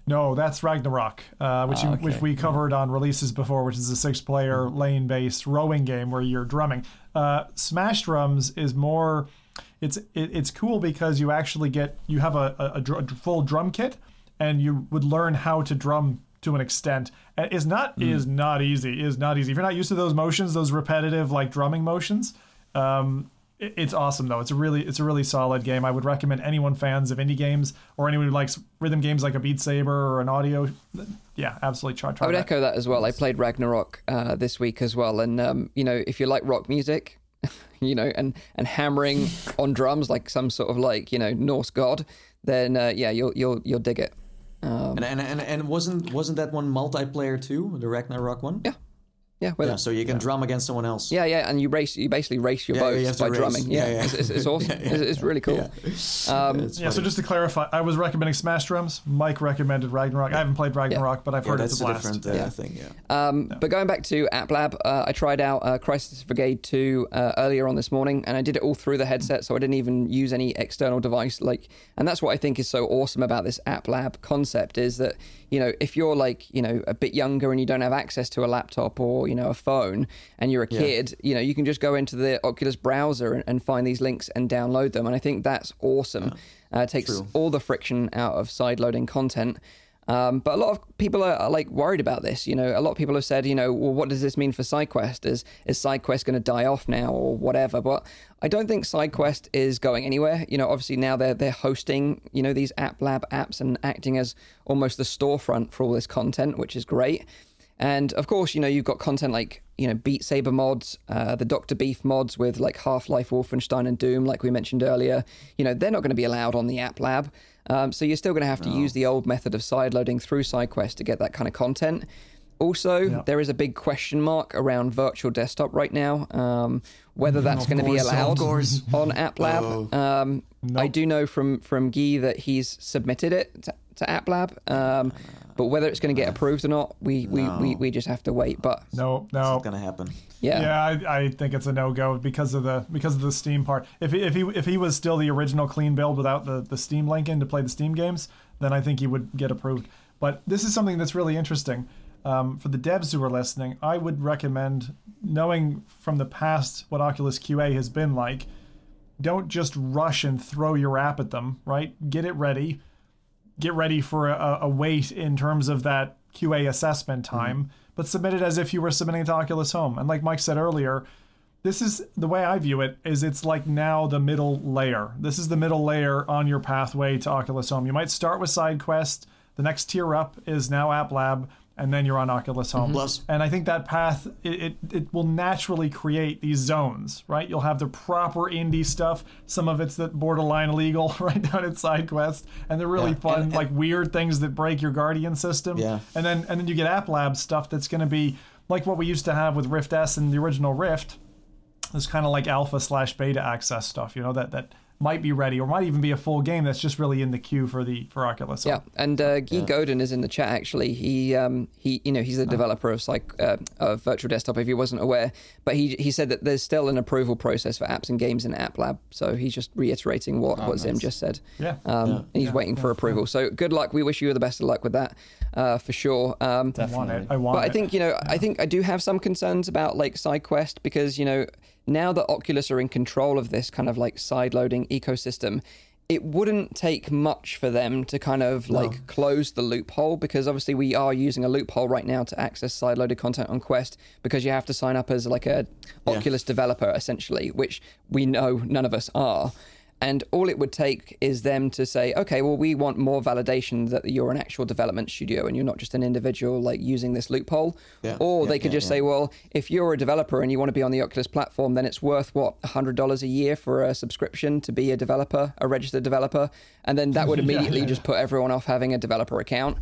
No, that's Ragnarok, uh, which Ah, you, which we covered on releases before, which is a six-player lane-based rowing game where you're drumming. Uh, Smash Drums is more. It's it, it's cool because you actually get you have a, a, a dr- a full drum kit, and you would learn how to drum to an extent. And it's not it is not easy. It is not easy if you're not used to those motions, those repetitive like drumming motions. Um, it- it's awesome though. It's a really it's a really solid game. I would recommend anyone fans of indie games or anyone who likes rhythm games like a Beat Saber or an Audica. Yeah, absolutely try try I would that. echo that as well. I played Ragnarok uh, this week as well, and um, you know, if you like rock music, you know, and and hammering on drums like some sort of like you know Norse god, then uh, yeah, you'll you'll you'll dig it. Um, And, and and and wasn't wasn't that one multiplayer too, the Ragnarok one? Yeah. Yeah, with Yeah, so you can drum against someone else. Yeah, yeah, and you race. You basically race your Yeah, you boats have to by race. drumming. Yeah, Yeah, yeah. It's, it's, it's awesome. Yeah, It's, it's really cool. Um, It's Yeah, so just to clarify, I was recommending Smash Drums. Mike recommended Ragnarok. I haven't played Ragnarok, but I've heard that's it's a a blast. different uh, Yeah. thing. Yeah. Um, But going back to App Lab, uh, I tried out uh, Crisis Brigade 2 uh, earlier on this morning, and I did it all through the headset, so I didn't even use any external device. Like, and that's what I think is so awesome about this App Lab concept is that you know if you're like you know a bit younger and you don't have access to a laptop or you know a phone, and you're a kid, you know you can just go into the Oculus browser and, and find these links and download them, and I think that's awesome. Uh, it takes True. all the friction out of side loading content. Um, but a lot of people are, are like worried about this. You know, a lot of people have said, you know, well, what does this mean for SideQuest? Is is SideQuest going to die off now or whatever? But I don't think SideQuest is going anywhere. You know, obviously now they're they're hosting, you know, these App Lab apps and acting as almost the storefront for all this content, which is great. And of course, you know, you've got content like, you know, Beat Saber mods, uh, the Dr. Beef mods with like Half Life, Wolfenstein, and Doom, like we mentioned earlier. You know, they're not going to be allowed on the App Lab. Um, so you're still going to have to use the old method of sideloading through SideQuest to get that kind of content. Also, there is a big question mark around virtual desktop right now. Um, whether that's going to be allowed on App Lab. Um, I do know from from Guy that he's submitted it to, to App Lab. Um, but whether it's going to get approved or not, we, we, we, we just have to wait. But No, no. it's gonna happen. yeah, Yeah, I, I think it's a no go because of the because of the Steam part. If he, if he if he was still the original clean build without the the Steam link in to play the Steam games, then I think he would get approved. But this is something that's really interesting. Um, for the devs who are listening, I would recommend knowing from the past what Oculus QA has been like. Don't just rush and throw your app at them. Right, get it ready get ready for a, a wait in terms of that QA assessment mm-hmm. time, but submit it as if you were submitting it to Oculus Home. And like Mike said earlier, this is the way I view it is it's like now the middle layer. This is the middle layer on your pathway to Oculus Home. You might start with SideQuest. The next tier up is now App Lab, and then you're on Oculus Home. Mm-hmm. Plus- and I think that path it, it it will naturally create these zones, right? You'll have the proper indie stuff. Some of it's that borderline illegal, right down at SideQuest, and they're really Yeah, fun, and- like weird things that break your Guardian system. Yeah. And then and then you get App Lab stuff that's going to be like what we used to have with Rift S and the original Rift. It's kind of like alpha slash beta access stuff, you know, that that might be ready or might even be a full game that's just really in the queue for the for Oculus. Yeah, and uh, Guy Godin is in the chat. Actually, he um, he you know he's a developer of like uh, of Virtual Desktop. If he wasn't aware, but he he said that there's still an approval process for apps and games in App Lab. So he's just reiterating what what Zim just said. Yeah. Um, and he's waiting for approval. So good luck. We wish you the best of luck with that, uh, for sure. Um, I want it. I want but it. I think you know, I think I do have some concerns about like SideQuest because you know now that Oculus are in control of this kind of like side-loading ecosystem, it wouldn't take much for them to kind of like close the loophole because obviously we are using a loophole right now to access side-loaded content on Quest because you have to sign up as like a Oculus developer essentially, which we know none of us are. And all it would take is them to say, okay, well, we want more validation that you're an actual development studio and you're not just an individual like using this loophole. Yeah, Or yeah, they could yeah, just say, well, if you're a developer and you want to be on the Oculus platform, then it's worth what $100 a year for a subscription to be a developer, a registered developer, and then that would immediately just put everyone off having a developer account.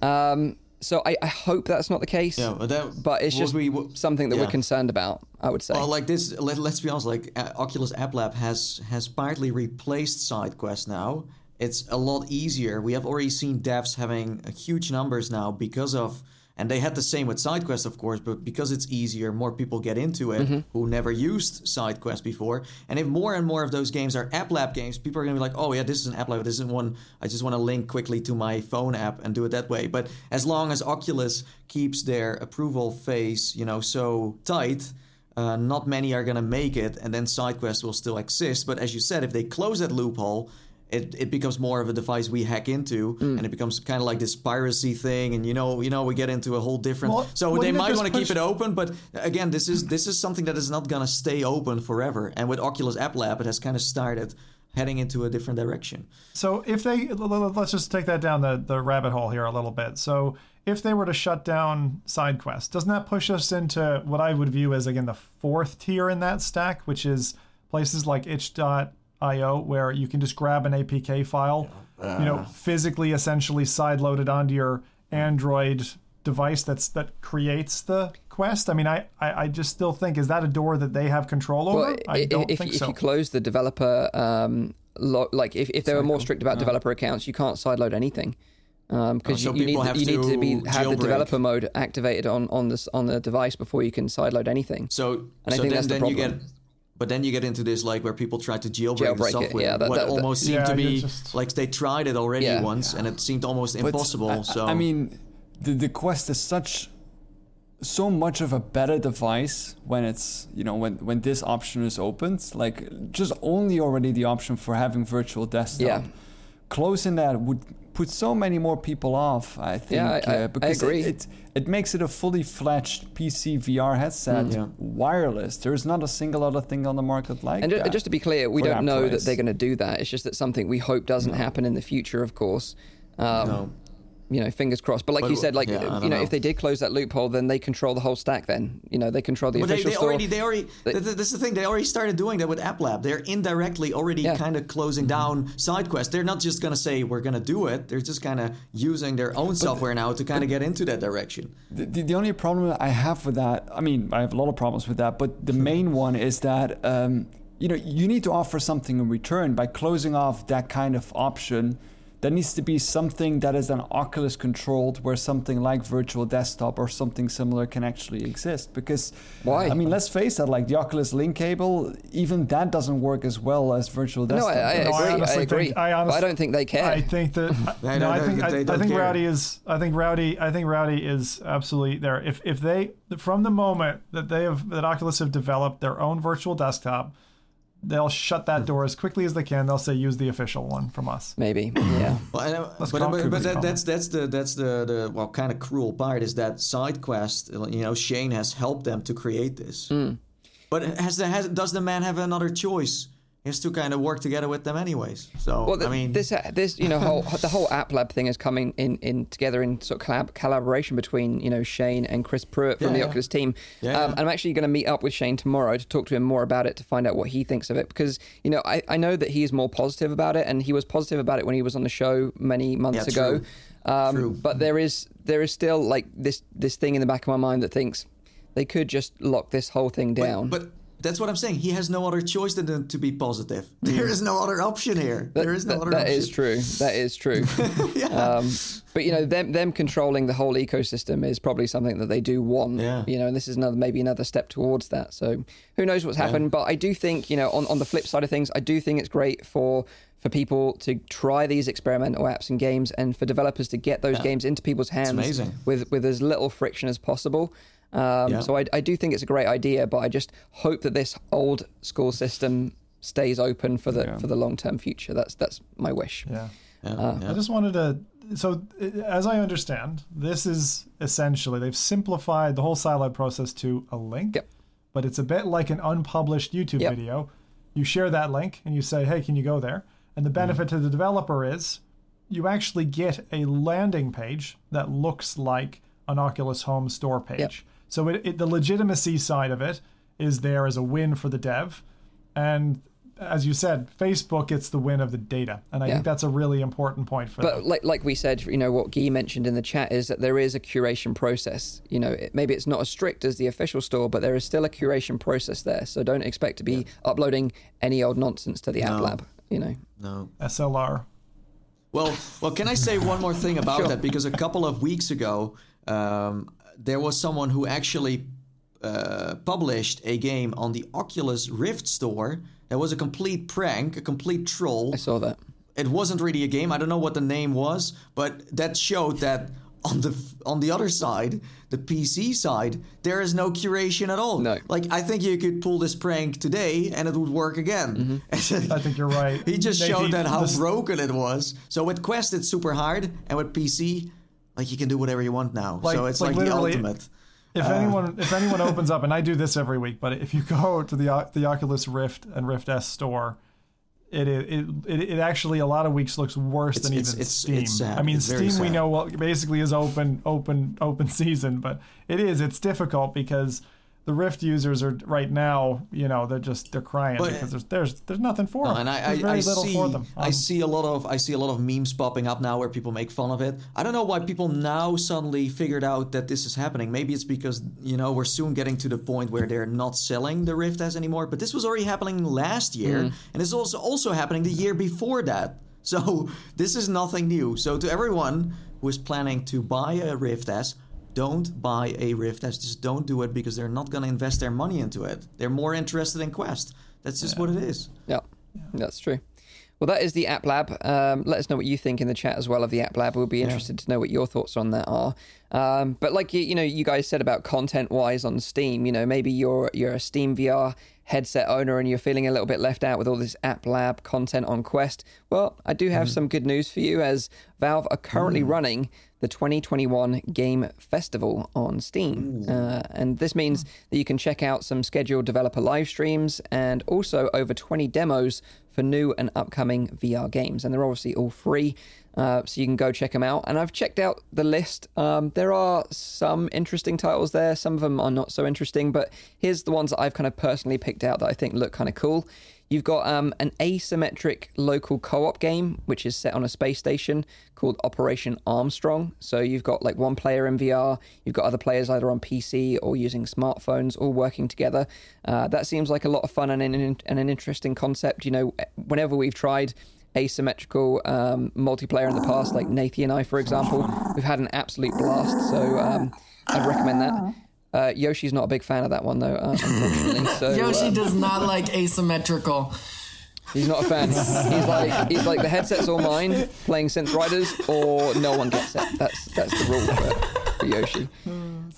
Um, so I, I hope that's not the case. Yeah, but that- but it's just we- what- something that we're concerned about. I would say. Well, like this, let, let's be honest. Like uh, Oculus App Lab has has partly replaced SideQuest now. It's a lot easier. We have already seen devs having uh, huge numbers now because of, and they had the same with SideQuest, of course, but because it's easier, more people get into it Mm-hmm. who never used SideQuest before. And if more and more of those games are App Lab games, people are going to be like, oh yeah, this is an App Lab. This isn't one. I just want to link quickly to my phone app and do it that way. But as long as Oculus keeps their approval phase, you know, so tight. Uh, not many are going to make it, and then SideQuest will still exist. But as you said, if they close that loophole, it, it becomes more of a device we hack into, Mm. and it becomes kind of like this piracy thing. And you know, you know, we get into a whole different. Well, so wouldn't they might want to keep it open, but again, this is this is something that is not going to stay open forever. And with Oculus App Lab, it has kind of started heading into a different direction. So if they l- l- let's just take that down the, the rabbit hole here a little bit. So if they were to shut down SideQuest, doesn't that push us into what I would view as again the fourth tier in that stack, which is places like itch.io where you can just grab an APK file, you know, physically essentially side loaded onto your Android device that's that creates the quest. I mean, I, I, I just still think is that a door that they have control over? Well, I i- don't if, think if so. you close the developer, um, lo- like if, if they were more strict about developer accounts, you can't sideload anything. Because Oh, so you, you, need, have you need to to be have the developer mode activated on on this on the device before you can sideload anything. So, And I so think then, that's the then you problem. get, but then you get into this like where people try to jailbreak, Jailbreak the it, software. yeah, that- what that- that- almost seemed Yeah, to be just- like they tried it already Yeah. once, and it seemed almost But impossible. I, so I mean, the the Quest is such so much of a better device when it's you know when when this option is opened. Like just only already the option for having virtual desktop. Yeah. Closing that would put so many more people off. I think Yeah, I- I- I uh, because agree. It, it it makes it a fully fledged PC VR headset, Yeah. wireless. There's not a single other thing on the market like And ju- that. just to be clear, we don't that know that they're going to do that. It's just that something we hope doesn't happen in the future, of course. Um, No. You know, fingers crossed. But like But you said, like yeah, you know, know. if they did close that loophole, then they control the whole stack. Then you know, they control the But they, official they store. already, they already. th- th- this is the thing. They already started doing that with App Lab. They're indirectly already Yeah. kind of closing down SideQuest. They're not just gonna say we're gonna do it. They're just kind of using their own software now to kind of get into that direction. The, the, the only problem I have with that, I mean, I have a lot of problems with that, but the main one is that, um, you know, you need to offer something in return by closing off that kind of option. There needs to be something that is an Oculus controlled, where something like Virtual Desktop or something similar can actually exist. Because Why? I mean, let's face it, like the Oculus Link cable, even that doesn't work as well as Virtual No, Desktop. I, I. No, I agree. I, honestly agree. think- I but I don't think they care. I think that They no, I think they I, don't I think care. Rowdy is I think Rowdy I think Rowdy is absolutely there. If if they from the moment that they have that Oculus have developed their own virtual desktop, they'll shut that door as quickly as they can. They'll say use the official one from us. Maybe. Yeah. Well, and, uh, Let's but, call- but, but that, that's that's the that's the the well kind of cruel part is that SideQuest. You know, Shane has helped them to create this. Hmm. But has the has does the man have another choice? Has to kind of work together with them anyways. So Well, th- I mean, this uh, this you know whole the whole App Lab thing is coming in in together in sort of collab, collaboration between you know Shane and Chris Pruett from Yeah, the yeah. Oculus team. Yeah, Um. I'm actually going to meet up with Shane tomorrow to talk to him more about it to find out what he thinks of it because you know I, I know that he is more positive about it and he was positive about it when he was on the show many months Yeah, ago. true. Um, True. But there is there is still like this this thing in the back of my mind that thinks they could just lock this whole thing down. but that's what I'm saying. He has no other choice than to be positive. There is no other option here. there is no That- other that option. is true. That is true. um, but you know, them them controlling the whole ecosystem is probably something that they do want. Yeah. You know, and this is another maybe another step towards that. So who knows what's happened? But I do think you know, on on the flip side of things, I do think it's great for for people to try these experimental apps and games, and for developers to get those games into people's hands with with as little friction as possible. Um, Yeah. So I, I do think it's a great idea, but I just hope that this old school system stays open for the Yeah. for the long term future. That's that's my wish. Yeah. Yeah, yeah. I just wanted to. So, as I understand, this is essentially they've simplified the whole Scilab process to a link, Yep. but it's a bit like an unpublished YouTube Yep. video. You share that link and you say, "Hey, can you go there?" And the benefit to the developer is you actually get a landing page that looks like an Oculus Home Store page. So, it, it, the legitimacy side of it is there as a win for the dev, and as you said, Facebook gets the win of the data, and I Yeah. think that's a really important point for But them. like like we said, you know what Guy mentioned in the chat is that there is a curation process. You know, it, maybe it's not as strict as the official store, but there is still a curation process there. So don't expect to be uploading any old nonsense to the App Lab. You know, no. SLR. Well, well, can I say one more thing about Sure. that? Because a couple of weeks ago, um, there was someone who actually uh, published a game on the Oculus Rift store. That was a complete prank, a complete troll. I saw that. It wasn't really a game. I don't know what the name was, but that showed that on the on the other side, the PC side, there is no curation at all. No. Like I think you could pull this prank today and it would work again. I think you're right. He just Maybe showed that how this- broken it was. So with Quest, it's super hard, and with PC, like you can do whatever you want now. Like- so it's like like, the ultimate. If uh, anyone if anyone opens up, and I do this every week, but if you go to the the Oculus Rift and Rift S store, it it it, it actually a lot of weeks looks worse than It's- even it's- Steam. it's sad. I mean, It's Steam we know well, basically is open open open season, but it is it's difficult because the Rift users are right now, you know, they're just they're crying But- because there's there's there's nothing for No, them. and I, there's I, very I little see, for them. I Um, see a lot of, I see a lot of memes popping up now where people make fun of it. I don't know why people now suddenly figured out that this is happening. Maybe it's because you know we're soon getting to the point where they're not selling the Rift S anymore. But this was already happening last year, and it's also also happening the year before that. So this is nothing new. So to everyone who is planning to buy a Rift S, don't buy a Rift S. Just don't do it because they're not going to invest their money into it. They're more interested in Quest. That's just what it is. Yeah, that's true. Well, that is the App Lab. Um, let us know what you think in the chat as well of the App Lab. We'll be interested to know what your thoughts on that are. Um, but like you, you know, you guys said about content-wise on Steam, you know, maybe you're you're a Steam VR headset owner and you're feeling a little bit left out with all this App Lab content on Quest. Well, I do have some good news for you, as Valve are currently running the 2021 Game Festival on Steam. Uh, and this means that you can check out some scheduled developer live streams and also over 20 demos for new and upcoming VR games. And they're obviously all free, uh, so you can go check them out. And I've checked out the list. Um, there are some interesting titles there, some of them are not so interesting, but here's the ones that I've kind of personally picked out that I think look kind of cool. You've got um, an asymmetric local co-op game, which is set on a space station called Operation Armstrong. So you've got like one player in VR, you've got other players either on PC or using smartphones, all working together. Uh, that seems like a lot of fun and an, and an interesting concept. You know, whenever we've tried asymmetrical um, multiplayer in the past, like Nathie and I, for example. We've had an absolute blast, so um, I'd recommend that. Uh, Yoshi's not a big fan of that one, though, uh, unfortunately. So, Yoshi um, does not like asymmetrical. He's not a fan. He's like he's like the headset's all mine, playing Synth Riders, or no one gets it. That's that's the rule for, for Yoshi.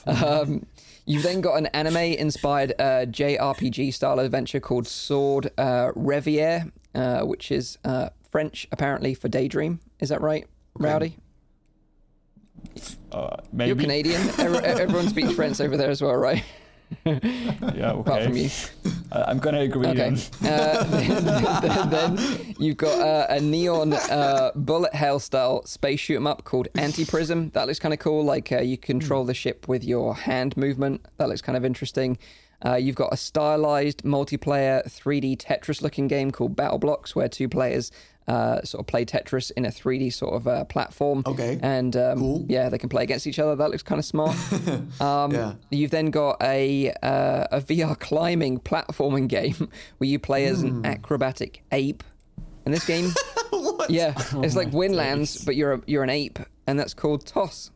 Um, you've then got an anime-inspired uh, JRPG style adventure called Sword uh, Reverie, uh, which is uh, French apparently for daydream. Is that right, Rowdy? Uh, maybe. You're Canadian. Everyone speaks French over there as well, right? Yeah, okay. Apart from you. Uh, I'm gonna agree Okay. then. Uh, then, then you've got uh, a neon uh, bullet hell style space shoot 'em up called Anti Prism. That looks kind of cool. Like uh, you control the ship with your hand movement. That looks kind of interesting. Uh, you've got a stylized multiplayer 3D Tetris looking game called Battle Blocks, where two players uh, sort of play Tetris in a 3D sort of uh, platform. Okay. And um, Cool. yeah, they can play against each other. That looks kind of smart. Um, Yeah. You've then got a uh, a VR climbing platforming game where you play as an acrobatic ape. In this game, yeah, it's like Windlands, but you're a, you're an ape, and that's called Toss.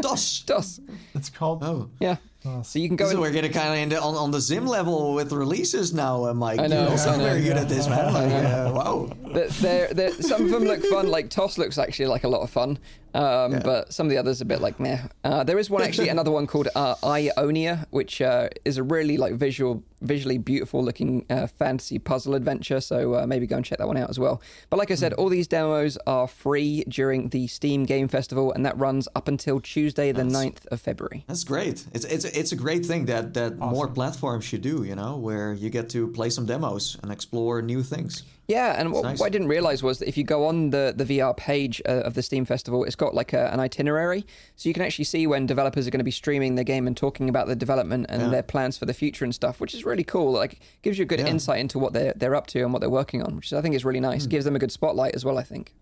Dos. Toss. It's called. Oh. Yeah. So you can go. So in, we're getting kind of in the, on, on the Zim level with releases now, uh, Mike. I know, You're also I know, very good yeah. at this, man. Like, uh, wow. They're, they're, they're- some of them look fun. Like Toss looks actually like a lot of fun, um, but some of the others are a bit like meh. Uh, there is one actually, another one called uh, Ionia, which uh, is a really like visual, visually beautiful looking uh, fantasy puzzle adventure. So uh, maybe go and check that one out as well. But like I said, all these demos are free during the Steam Game Festival, and that runs up until Tuesday, the 9th of February. That's great. It's it's it's a great thing that that more platforms should do. You know, where you get to play some demos and explore new things. Yeah, and what, nice. what I didn't realize was that if you go on the, the VR page uh, of the Steam Festival, it's got like a, an itinerary. So you can actually see when developers are going to be streaming their game and talking about the development and their plans for the future and stuff, which is really cool. Like, gives you a good Yeah. insight into what they're, they're up to and what they're working on, which I think is really nice. Gives them a good spotlight as well, I think.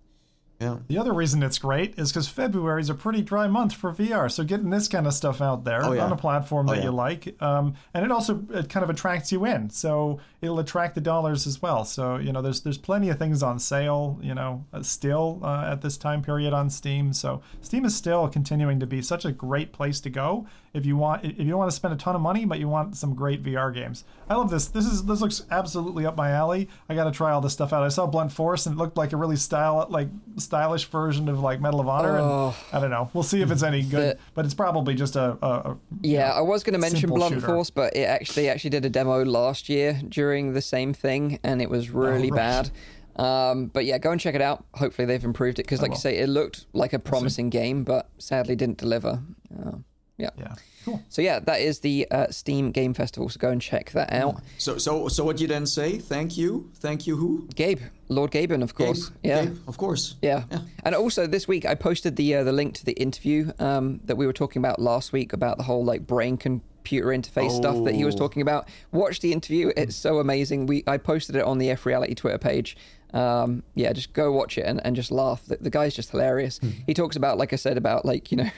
Yeah. The other reason it's great is because February is a pretty dry month for VR. So getting this kind of stuff out there Oh, yeah. on a platform Oh, that yeah. you like, um, and it also it kind of attracts you in. So it'll attract the dollars as well. So you know, there's there's plenty of things on sale. You know, uh, still uh, at this time period on Steam. So Steam is still continuing to be such a great place to go if you want if you don't want to spend a ton of money, but you want some great VR games. I love this. This is this looks absolutely up my alley. I got to try all this stuff out. I saw Blunt Force and it looked like a really style like stylish version of like Medal of Honor. Oh. And I don't know. We'll see if it's any good, The- but it's probably just a, a, a Yeah, I was going to mention Blunt shooter. Force, but it actually actually did a demo last year during the same thing, and it was really Oh, right. bad. Um, but yeah, go and check it out. Hopefully they've improved it because, like you say, it looked like a promising game, but sadly didn't deliver. Uh, yeah. yeah. Cool. So yeah, that is the uh, Steam Game Festival. So go and check that out. So so so what you then say? Thank you. Thank you. Who? Gabe, Lord Gaben, of course. Gabe? Yeah. Gabe? Of course. Yeah. Yeah. And also this week I posted the uh, the link to the interview um, that we were talking about last week about the whole like brain computer interface stuff that he was Oh. talking about. Watch the interview; it's so amazing. We I posted it on the F Reality Twitter page. Um, yeah, just go watch it and, and just laugh. The, the guy's just hilarious. He talks about, like I said, about like you know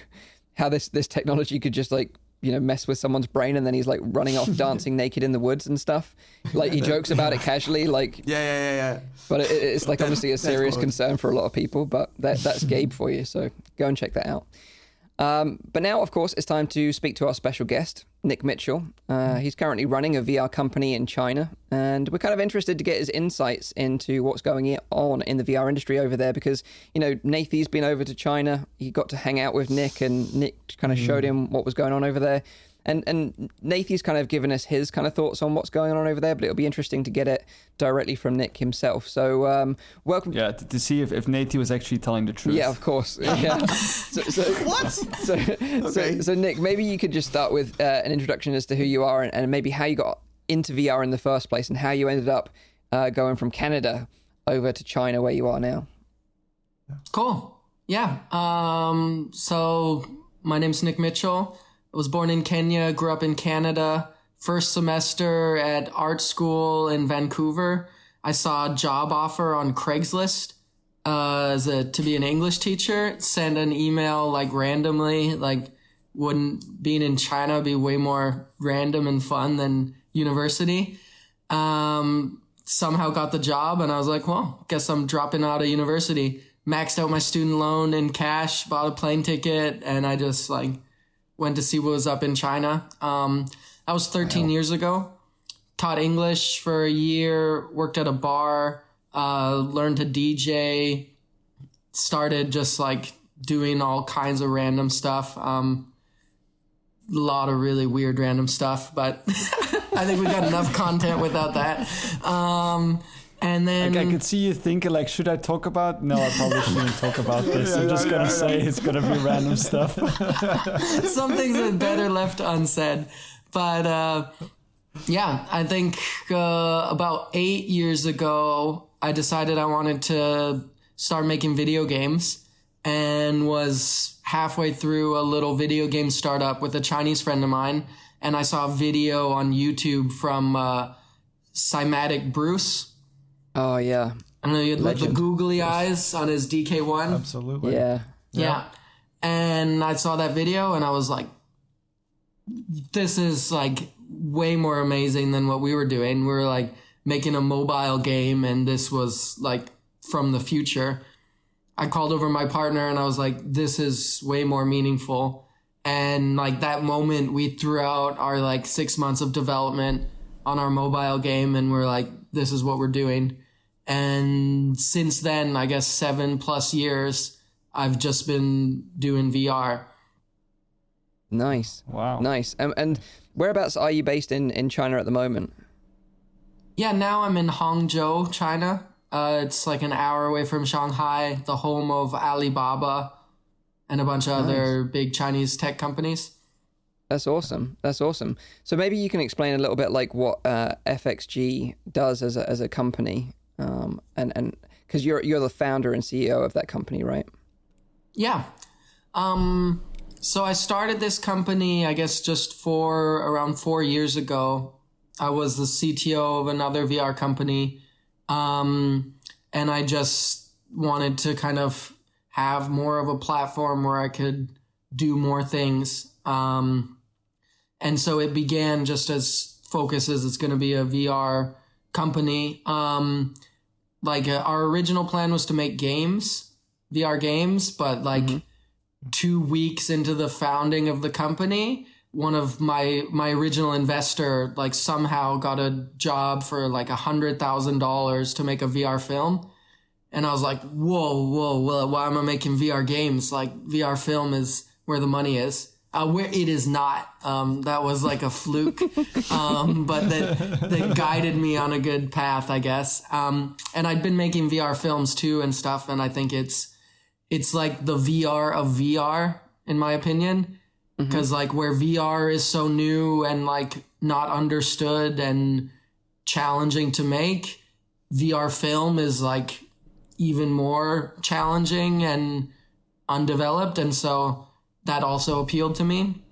how this this technology could just like you know mess with someone's brain and then he's like running off dancing naked in the woods and stuff like he jokes about it casually like Yeah yeah yeah yeah. but it, it's like obviously a serious concern for a lot of people. But that, that's Gabe for you. So go and check that out. Um, but now, of course, it's time to speak to our special guest, Nick Mitchell. Uh, he's currently running a VR company in China, and we're kind of interested to get his insights into what's going on in the VR industry over there. Because you know, Nathie's been over to China. He got to hang out with Nick, and Nick kind of showed him what was going on over there. And and Nathie's kind of given us his kind of thoughts on what's going on over there, but it'll be interesting to get it directly from Nick himself. So um, welcome. Yeah, to, to see if, if Nate was actually telling the truth. Yeah, of course. Yeah. so, so, What? So, Okay. so, so, Nick, maybe you could just start with uh, an introduction as to who you are and, and maybe how you got into VR in the first place and how you ended up uh, going from Canada over to China where you are now. Cool. Yeah. Um, so my name's Nick Mitchell. I was born in Kenya, grew up in Canada. First semester at art school in Vancouver. I saw a job offer on Craigslist uh, as a to be an English teacher. Send an email like randomly. Like wouldn't being in China be way more random and fun than university. Um, somehow got the job, and I was like, well, guess I'm dropping out of university. Maxed out my student loan in cash, bought a plane ticket, and I just like went to see what was up in China. Um, that was 13 years ago. Taught English for a year, worked at a bar, uh, learned to DJ, started just like doing all kinds of random stuff. Um, a lot of really weird random stuff, but I think we got enough content without that. Um, and then Like I could see you thinking, like, should I talk about? No, I probably shouldn't talk about this. I'm just gonna say it's gonna be random stuff. some things are better left unsaid. But uh, yeah, I think uh, about eight years ago, I decided I wanted to start making video games and was halfway through a little video game startup with a Chinese friend of mine. And I saw a video on YouTube from uh, Cymatic Bruce. Oh yeah, I know, you had like the googly eyes on his DK1. Absolutely. yeah. Yeah. And I saw that video and I was like, this is like way more amazing than what we were doing. We were like making a mobile game and this was like from the future. I called over my partner and I was like, this is way more meaningful. And like that moment, we threw out our like six months of development on our mobile game and we're like, this is what we're doing. And since then, I guess seven plus years, I've just been doing VR. Nice. Wow. Nice. Um, and whereabouts are you based in in China at the moment? Yeah, now I'm in Hangzhou, China. Uh, it's like an hour away from Shanghai, the home of Alibaba and a bunch of other big Chinese tech companies. That's awesome. That's awesome. So maybe you can explain a little bit like what uh, FXG does as a as a company, um, and and because you're you're the founder and CEO of that company, right? Yeah. Um, so I started this company, I guess, just for around four years ago. I was the CTO of another VR company. Um, and I just wanted to kind of have more of a platform where I could do more things. Um, and so it began just as focus as it's going to be a VR company. Um, like uh, our original plan was to make games, VR games, but like two weeks into the founding of the company, one of my my original investor like somehow got a job for like a hundred thousand dollars to make a VR film. And I was like, whoa, whoa, whoa, why am I making VR games? Like VR film is where the money is. Uh, where it is not. Um, that was like a fluke, um, but that that guided me on a good path, I guess. Um, and I'd been making VR films too and stuff, and I think it's it's like the VR of VR, in my opinion, because like where VR is so new and like not understood and challenging to make, VR film is like even more challenging and undeveloped, and so that also appealed to me.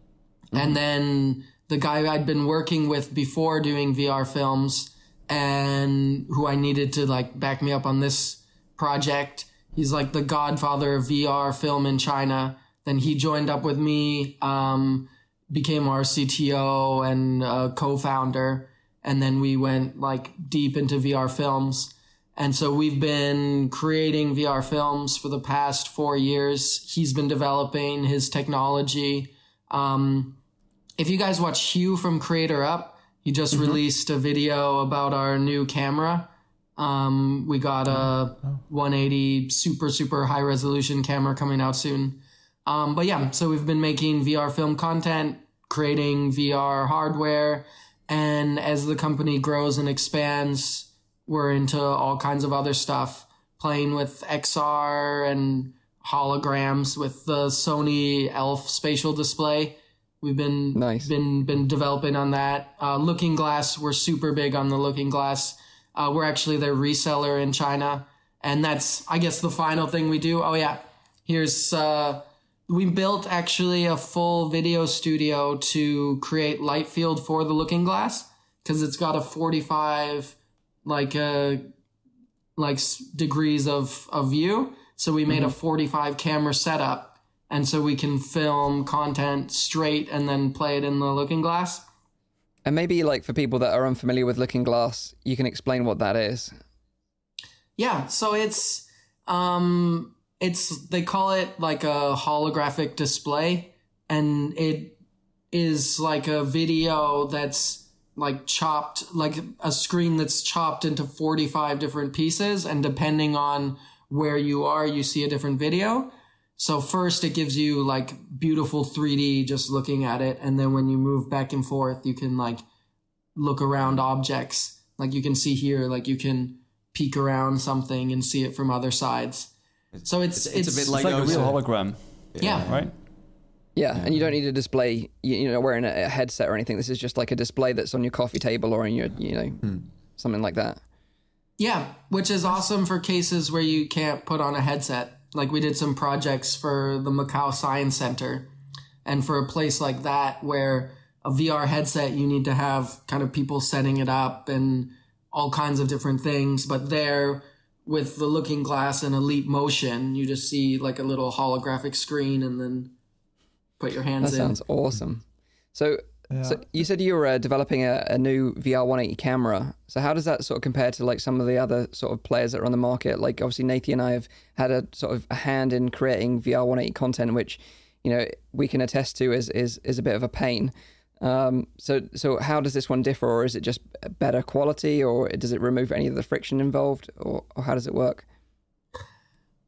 And then the guy I'd been working with before doing VR films and who I needed to like back me up on this project, he's like the godfather of VR film in China. Then he joined up with me, um, became our CTO and uh, co-founder. And then we went like deep into VR films. And so we've been creating VR films for the past four years. He's been developing his technology. Um, if you guys watch Hugh from CreatorUp, he just released a video about our new camera. Um, we got a 180 super, super high resolution camera coming out soon. Um, but yeah, so we've been making VR film content, creating VR hardware, and as the company grows and expands, we're into all kinds of other stuff, playing with XR and holograms with the Sony Elf spatial display. We've been Nice. been been developing on that. Uh, Looking Glass, we're super big on the Looking Glass. Uh, we're actually their reseller in China, and that's I guess the final thing we do. Oh yeah, here's uh, we built actually a full video studio to create light field for the Looking Glass because it's got a 45 like uh like degrees of of view. So we made a 45 camera setup, and so we can film content straight and then play it in the Looking Glass. And maybe like for people that are unfamiliar with Looking Glass, you can explain what that is. Yeah, so it's um it's they call it like a holographic display and it is like a video that's like chopped like a screen that's chopped into 45 different pieces and depending on where you are you see a different video. So first it gives you like beautiful 3D just looking at it and then when you move back and forth you can like look around objects. Like you can see here like you can peek around something and see it from other sides. So it's It's, it's, a bit It's like, like a real uh, hologram, yeah. right? Yeah, and you don't um, need a display. You, you know, wearing a, a headset or anything. This is just like a display that's on your coffee table or in your, you know, hmm. something like that. Yeah, which is awesome for cases where you can't put on a headset. Like we did some projects for the Macau Science Center, and for a place like that where a VR headset you need to have kind of people setting it up and all kinds of different things. But there, with the Looking Glass and Leap Motion, you just see like a little holographic screen and then put your hands That in. sounds awesome. So, so you said you were uh, developing a, a new VR 180 camera. So how does that sort of compare to like some of the other sort of players that are on the market? Like obviously Nathan and I have had a sort of a hand in creating VR 180 content, which you know we can attest to is is is a bit of a pain. Um, so so how does this one differ, or is it just better quality, or does it remove any of the friction involved, or, or how does it work?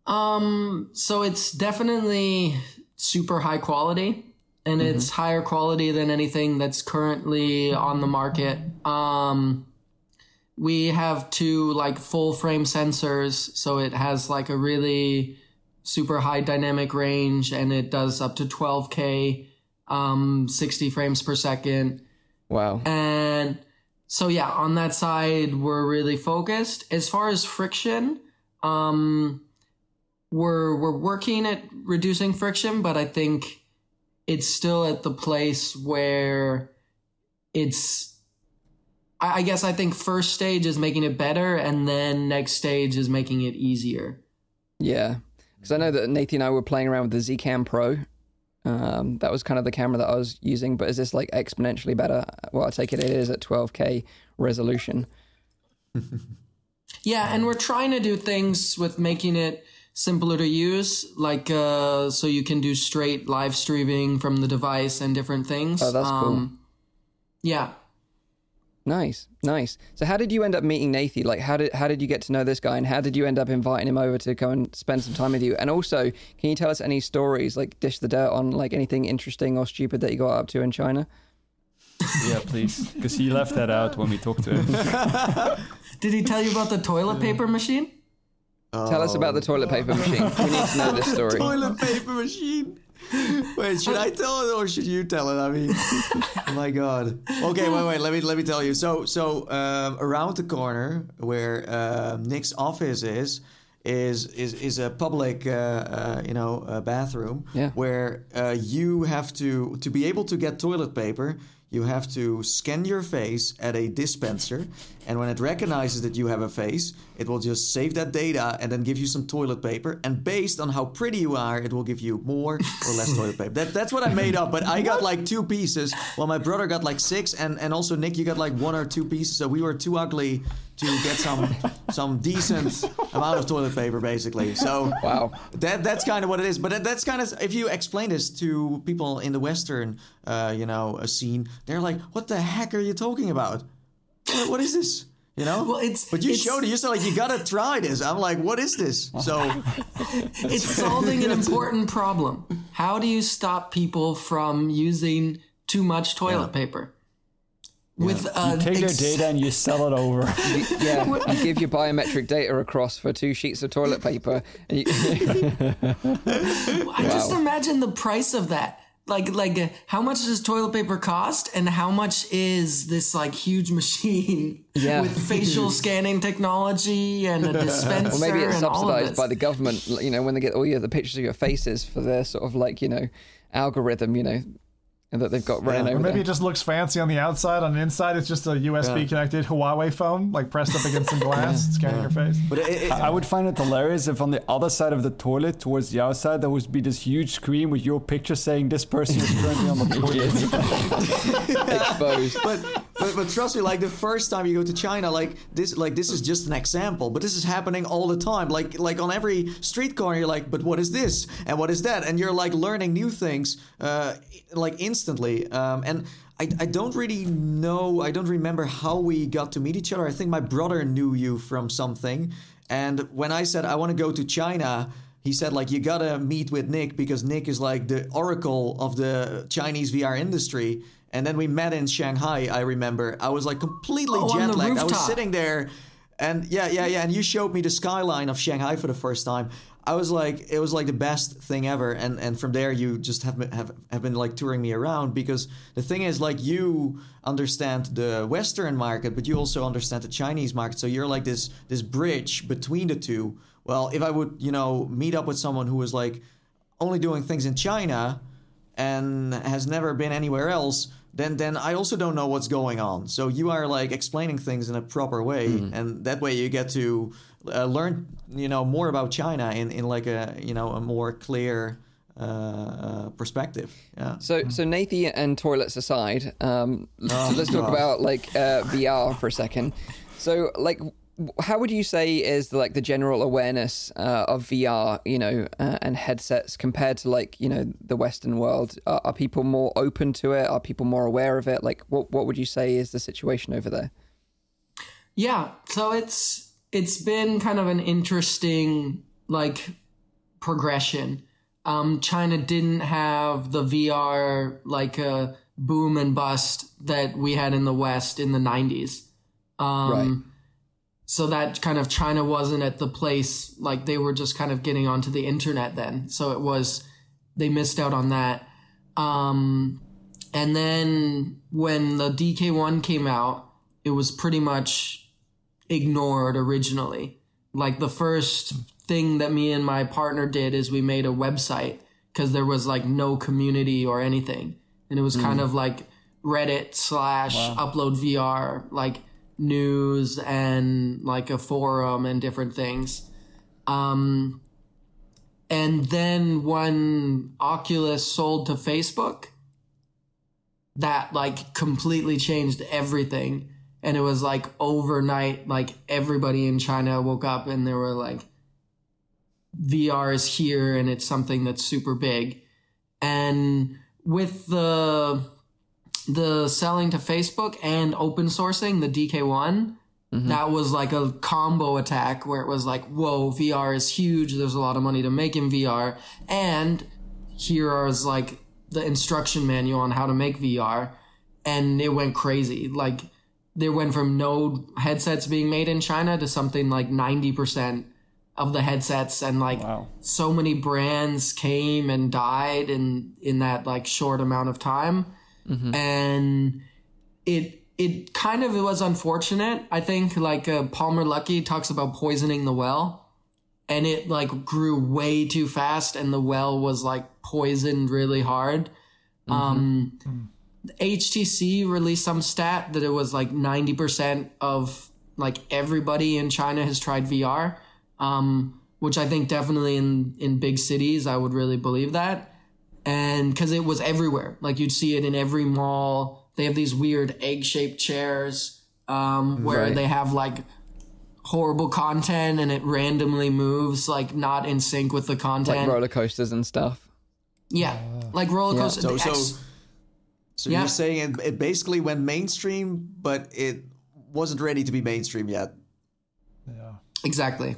Um, so it's definitely super high quality and it's higher quality than anything that's currently on the market. Um, we have two like full frame sensors, so it has like a really super high dynamic range and it does up to 12k, um, 60 frames per second. Wow. And so yeah, on that side, we're really focused. As far as friction, um, we're we're working at reducing friction, but I think it's still at the place where it's. I I guess I think first stage is making it better, and then next stage is making it easier. Yeah, because I know that Nathan and I were playing around with the Zcam Pro. Um, that was kind of the camera that I was using, but is this like exponentially better? Well, I take it it is at 12k resolution. Yeah, and we're trying to do things with making it simpler to use, like uh, so you can do straight live streaming from the device and different things. Oh, that's cool. Yeah. Nice, nice. So, how did you end up meeting Nathan? Like, how did how did you get to know this guy, and how did you end up inviting him over to come and spend some time with you? And also, can you tell us any stories, like dish the dirt on like anything interesting or stupid that you got up to in China? Yeah, please, because he left that out when we talked to him. Did he tell you about the toilet paper machine? Tell us about the toilet paper machine. We need to know this story. toilet paper machine. Wait, should I tell it or should you tell it? I mean, oh my god. Okay, wait, wait. Let me let me tell you. So, so um, around the corner where uh, Nick's office is, is is is a public, uh, uh, you know, uh, bathroom. Yeah. Where uh, you have to to be able to get toilet paper. You have to scan your face at a dispenser, and when it recognizes that you have a face, it will just save that data and then give you some toilet paper. And based on how pretty you are, it will give you more or less toilet paper. That, that's what I made up. But I got like two pieces, while my brother got like six, and, and also Nick, you got like one or two pieces. So we were too ugly to get some some decent amount of toilet paper, basically. So Wow. that that's kind of what it is. But that, that's kind of if you explain this to people in the Western, uh, you know, uh, scene, they're like, "What the heck are you talking about? What, what is this?" You know. Well, it's- but you it's- showed it. You said like, "You gotta try this." I'm like, "What is this?" So It's solving an important problem. How do you stop people from using too much toilet paper? With uh, Take their ex- data and you sell it over. Yeah, you give your biometric data across for two sheets of toilet paper. And you, I just imagine the price of that. Like, like, how much does toilet paper cost, and how much is this like huge machine Yeah. with facial scanning technology and a dispenser? or maybe it's subsidized by the government. You know, when they get all your the pictures of your faces for their sort of like you know algorithm. You know, and that they've got running Or over maybe there. it just looks fancy on the outside. On the inside, it's just a USB connected Huawei phone, like pressed up against some glass, scanning your face. but it, it, I would find it hilarious if on the other side of the toilet, towards the outside, there would be this huge screen with your picture saying this person is currently on the toilet. exposed. but but, but trust me, like the first time you go to China, like this, like this is just an example, but this is happening all the time. Like, like on every street corner, you're like, but what is this and what is that? And you're like learning new things, uh, like instantly. Um, and I, I don't really know. I don't remember how we got to meet each other. I think my brother knew you from something. And when I said I want to go to China, he said like you gotta meet with Nick because Nick is like the oracle of the Chinese VR industry. And then we met in Shanghai. I remember I was like completely Oh, jet lagged. I was sitting there, and yeah, yeah, yeah. And you showed me the skyline of Shanghai for the first time. I was like, it was like the best thing ever. And and from there, you just have been, have have been like touring me around because the thing is like you understand the Western market, but you also understand the Chinese market. So you're like this this bridge between the two. Well, if I would you know meet up with someone who was like only doing things in China and has never been anywhere else, then then I also don't know what's going on. So you are like explaining things in a proper way, and that way you get to uh, learn you know more about China in in like a you know a more clear uh, uh, perspective. Yeah. So, so Nathie and toilets aside, um, so let's talk about like uh, VR for a second. So, like, how would you say is like the general awareness uh, of VR, you know, uh, and headsets compared to like you know the Western world? Are, are people more open to it? Are people more aware of it? Like, what what would you say is the situation over there? Yeah, so it's it's been kind of an interesting like progression. Um, China didn't have the VR like uh, boom and bust that we had in the West in the '90s. Um, Right. So that kind of China wasn't at the place like they were just kind of getting onto the internet then. So it was they missed out on that. Um, and then when the DK1 came out, it was pretty much ignored originally. Like the first thing that me and my partner did is we made a website because there was like no community or anything. And it was kind of like Reddit slash upload VR, like news and like a forum and different things. Um, and then when Oculus sold to Facebook, that like completely changed everything. And it was like overnight, like everybody in China woke up and they were like, VR is here and it's something that's super big. And with the the selling to Facebook and open sourcing the DK1, mm-hmm. that was like a combo attack where it was like, whoa, VR is huge. There's a lot of money to make in VR. And here is like the instruction manual on how to make VR. And it went crazy. Like, there went from no headsets being made in China to something like 90% of the headsets. And like, Wow. so many brands came and died in, in that like short amount of time and it it kind of it was unfortunate. I think like uh, Palmer Luckey talks about poisoning the well, and it like grew way too fast, and the well was like poisoned really hard. Um, HTC released some stat that it was like ninety percent of like everybody in China has tried VR, um, which I think definitely in in big cities I would really believe that and because it was everywhere like you'd see it in every mall they have these weird egg-shaped chairs um, where Right. they have like horrible content and it randomly moves like not in sync with the content Like roller coasters and stuff. yeah like roller coaster So the so so Yeah. you're saying it, it basically went mainstream, but it wasn't ready to be mainstream yet. Yeah. exactly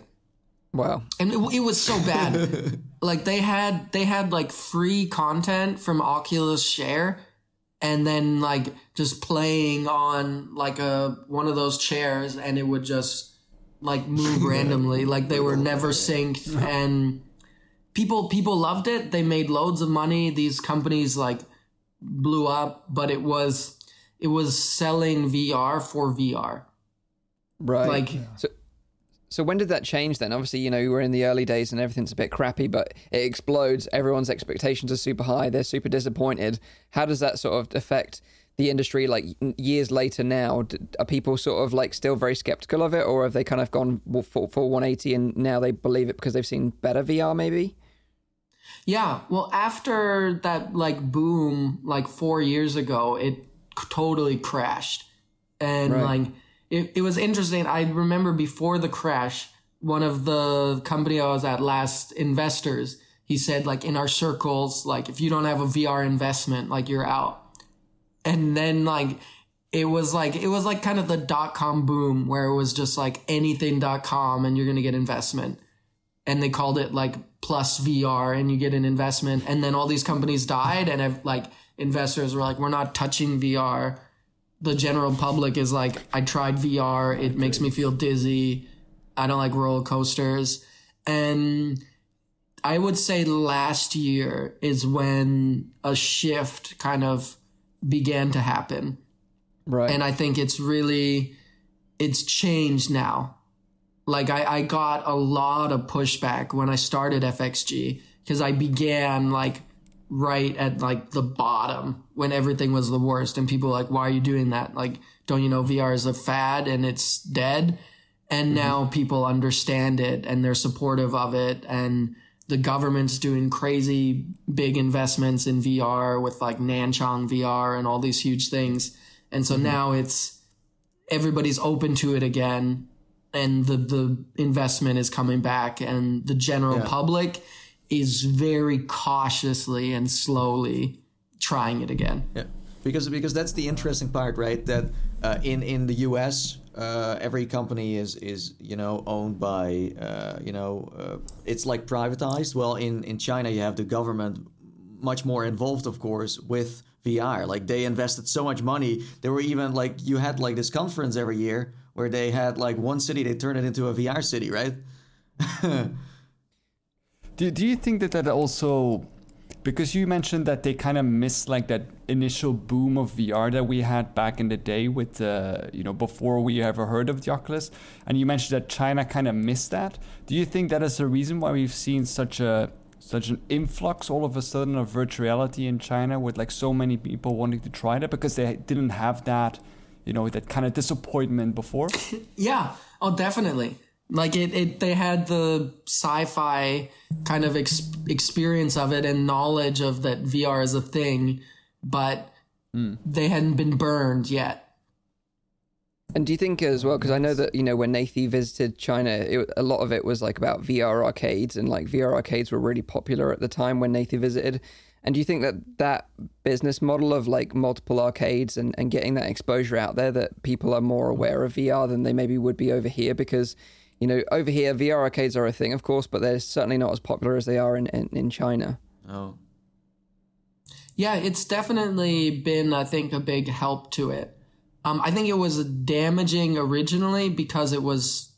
Wow. and it, it was so bad. Like they had they had like free content from oculus share and then like just playing on like a one of those chairs and it would just like move randomly. Like they were never synced and people people loved it. They made loads of money. These companies like blew up but it was it was selling vr for vr Right. like So, so when did that change then? Obviously, you know, we're in the early days and everything's a bit crappy, but it explodes. Everyone's expectations are super high. They're super disappointed. How does that sort of affect the industry like years later now? Are people sort of like still very skeptical of it or have they kind of gone full, full 180 and now they believe it because they've seen better VR maybe? Yeah, well, after that like boom, like four years ago, it totally crashed, and Right. like it, it was interesting. I remember before the crash, one of the company I was at last investors, he said like in our circles, like if you don't have a VR investment, like you're out. And then like it was like it was like kind of the dot com boom where it was just like anything dot com and you're gonna get investment. And they called it like plus VR and you get an investment. And then all these companies died and like investors were like, we're not touching VR the general public is like, I tried VR, it makes me feel dizzy. I don't like roller coasters. And I would say last year is when a shift kind of began to happen. Right. And I think it's really, it's changed now. Like I, I got a lot of pushback when I started FXG because I began like right at like the bottom when everything was the worst and people were like why are you doing that? Like don't you know VR is a fad and it's dead? And mm-hmm. now people understand it and they're supportive of it and the government's doing crazy big investments in VR with like Nanchang VR and all these huge things. And so mm-hmm. now it's everybody's open to it again and the the investment is coming back and the general Yeah. public is very cautiously and slowly trying it again. Yeah, because because that's the interesting part, right? That uh, in in the U.S. Uh, every company is is you know owned by uh, you know uh, it's like privatized. Well, in in China you have the government much more involved, of course, with VR. Like they invested so much money. There were even like you had like this conference every year where they had like one city they turned it into a VR city, right? Do, do you think that that also because you mentioned that they kind of missed like that initial boom of VR that we had back in the day with uh, you know before we ever heard of the Oculus and you mentioned that China kind of missed that do you think that is the reason why we've seen such a such an influx all of a sudden of virtual reality in China with like so many people wanting to try that because they didn't have that you know that kind of disappointment before Yeah. Oh, definitely. Like it, it they had the sci-fi kind of ex- experience of it and knowledge of that VR is a thing, but they hadn't been burned yet. And do you think as well? Because I know that you know when Nathie visited China, it, a lot of it was like about VR arcades, and like VR arcades were really popular at the time when Nathie visited. And do you think that that business model of like multiple arcades and, and getting that exposure out there, that people are more aware of VR than they maybe would be over here? Because you know over here VR arcades are a thing, of course, but they're certainly not as popular as they are in in, in China. Oh, Yeah, it's definitely been, I think, a big help to it. Um, I think it was damaging originally because it was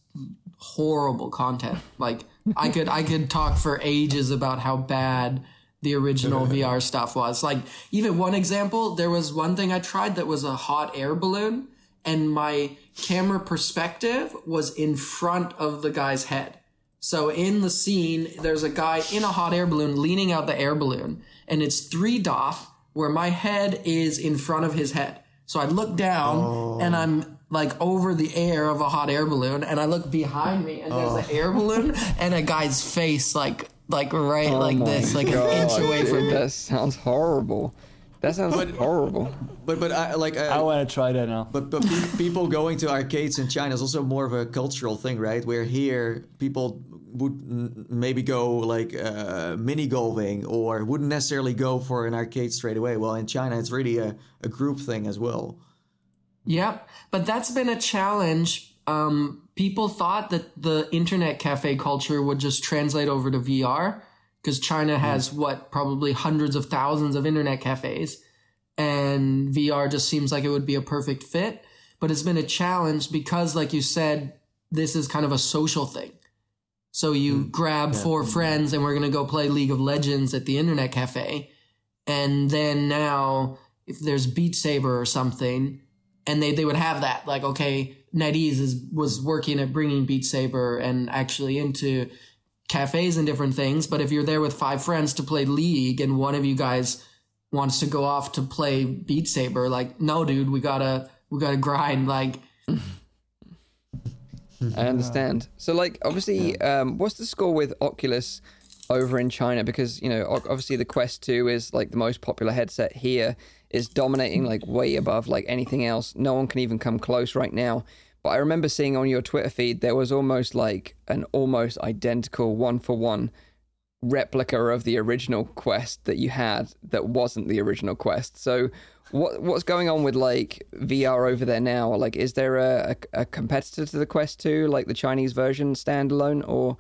horrible content. Like I could I could talk for ages about how bad the original VR stuff was. Like even one example, there was one thing I tried that was a hot air balloon, and my camera perspective was in front of the guy's head. So in the scene, there's a guy in a hot air balloon leaning out the air balloon, and it's three dot where my head is in front of his head. So I look down oh. and I'm like over the air of a hot air balloon, and I look behind me and there's an oh. air balloon and a guy's face like like right oh like Oh my this, like God, an inch away from me. That sounds horrible. That sounds horrible. but but I like I want to try that now But but pe- people going to arcades in China is also more of a cultural thing, right? Where here people would n- maybe go like uh, mini golfing or wouldn't necessarily go for an arcade straight away. Well, in China, it's really a, a group thing as well. Yep. But that's been a challenge. Um, people thought that the internet cafe culture would just translate over to VR because China hmm. has what, probably hundreds of thousands of internet cafes. And VR just seems like it would be a perfect fit. But it's been a challenge because, like you said, this is kind of a social thing. So you hmm. grab four friends and we're going to go play League of Legends at the internet cafe. And then now, if there's Beat Saber or something, and they, they would have that like okay NetEase is was working at bringing Beat Saber and actually into cafes and different things but if you're there with five friends to play League and one of you guys wants to go off to play Beat Saber like no dude we gotta we gotta grind like I understand. So, like, obviously, um, what's the score with Oculus over in China? Because you know, obviously, the Quest Two is like the most popular headset here. is dominating like way above like anything else. No one can even come close right now. But I remember seeing on your Twitter feed there was almost like an almost identical one for one replica of the original quest that you had that wasn't the original quest. So what what's going on with like VR over there now? Like is there a, a, a competitor to the Quest 2 like the Chinese version standalone or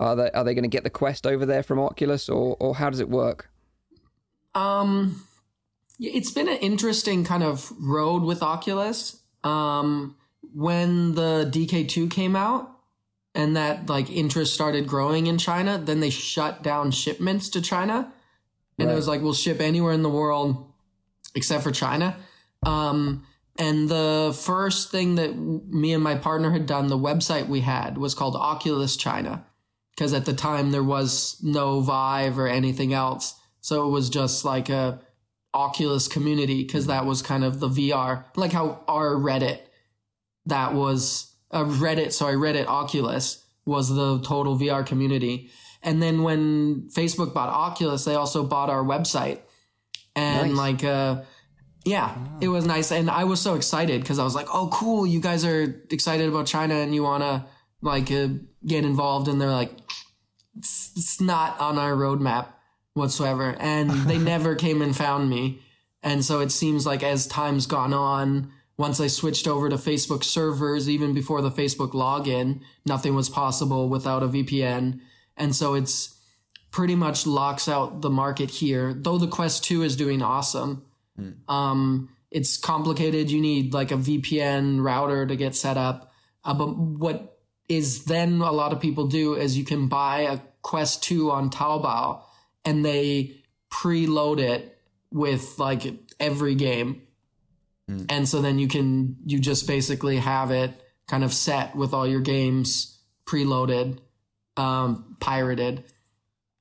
are they are they going to get the Quest over there from Oculus or or how does it work? Um it's been an interesting kind of road with Oculus. Um when the DK2 came out and that like interest started growing in China, then they shut down shipments to China. And Right. it was like, we'll ship anywhere in the world except for China. Um, and the first thing that me and my partner had done, the website we had was called Oculus China. Because at the time there was no Vive or anything else. So it was just like a Oculus community because that was kind of the VR, like how our Reddit that was uh, Reddit, sorry, Reddit Oculus was the total VR community. And then when Facebook bought Oculus, they also bought our website. And Nice. like, uh, yeah, it was nice. And I was so excited because I was like, oh, cool. You guys are excited about China and you want to like uh, get involved. And they're like, it's, it's not on our roadmap whatsoever. And they never came and found me. And so it seems like as time's gone on, once I switched over to Facebook servers, even before the Facebook login, nothing was possible without a VPN. And so it's pretty much locks out the market here, though the Quest 2 is doing awesome. Um, it's complicated. You need like a VPN router to get set up. Uh, but what is then a lot of people do is you can buy a Quest 2 on Taobao and they preload it with like every game. And so then you can, you just basically have it kind of set with all your games preloaded, um, pirated.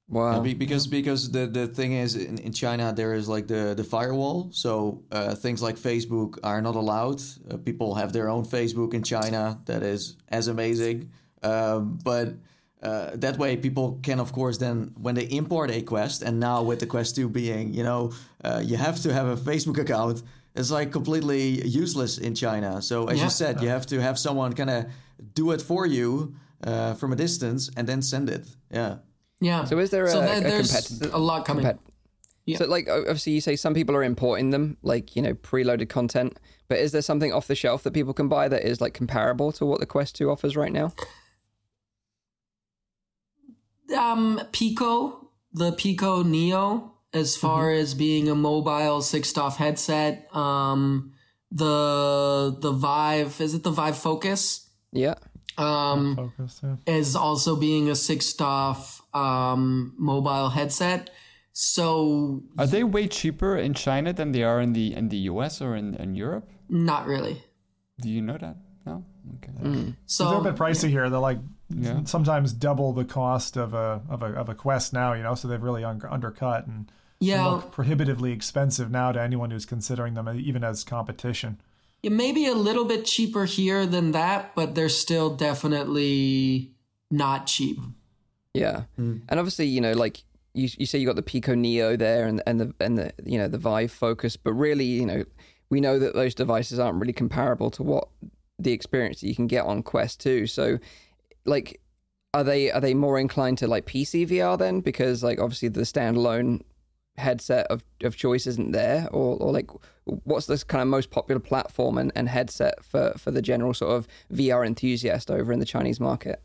Wow. Yeah, be- because because the, the thing is in, in China there is like the, the firewall so uh, things like Facebook are not allowed uh, people have their own Facebook in China that is as amazing um, but uh, that way people can of course then when they import a quest and now with the quest 2 being you know uh, you have to have a Facebook account it's like completely useless in China so as Yeah. you said you have to have someone kind of do it for you uh, from a distance and then send it yeah Yeah. So is there a- so there- a there's competitor- a lot coming? Compet- Yeah. So, like, obviously, you say some people are importing them, like you know, preloaded content. But is there something off the shelf that people can buy that is like comparable to what the Quest Two offers right now? um, Pico, the Pico Neo, as far Mm-hmm. as being a mobile six DOF headset. Um, the the Vive is it the Vive Focus? Yeah. Um, Focus. Yeah. is also being a six DOF um mobile headset. So Are they way cheaper in China than they are in the in the US or in, in Europe? not really. Do you know that? No. Okay. Mm. So they're a bit pricey here. They're like Yeah. sometimes double the cost of a of a of a Quest now. You know, so they've really un- undercut and yeah, look prohibitively expensive now to anyone who's considering them uh, even as competition. it may be a little bit cheaper here than that, but they're still definitely not cheap. Yeah, hmm. and obviously, you know, like you, you say you got the Pico Neo there, and and the and the you know the Vive Focus, but really, you know, we know that those devices aren't really comparable to what the experience that you can get on Quest Two. So, like, are they are they more inclined to like PC VR then? Because like obviously the standalone headset of, of choice isn't there, or or like what's this kind of most popular platform and, and headset for for the general sort of VR enthusiast over in the Chinese market?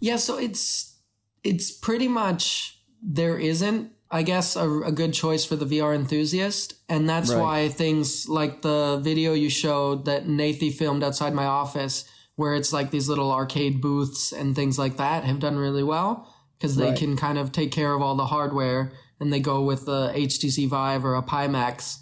Yeah, so it's it's pretty much there isn't, I guess, a, a good choice for the VR enthusiast, and that's Right. why things like the video you showed that Nathie filmed outside my office, where it's like these little arcade booths and things like that, have done really well because they Right. can kind of take care of all the hardware, and they go with the HTC Vive or a Pimax.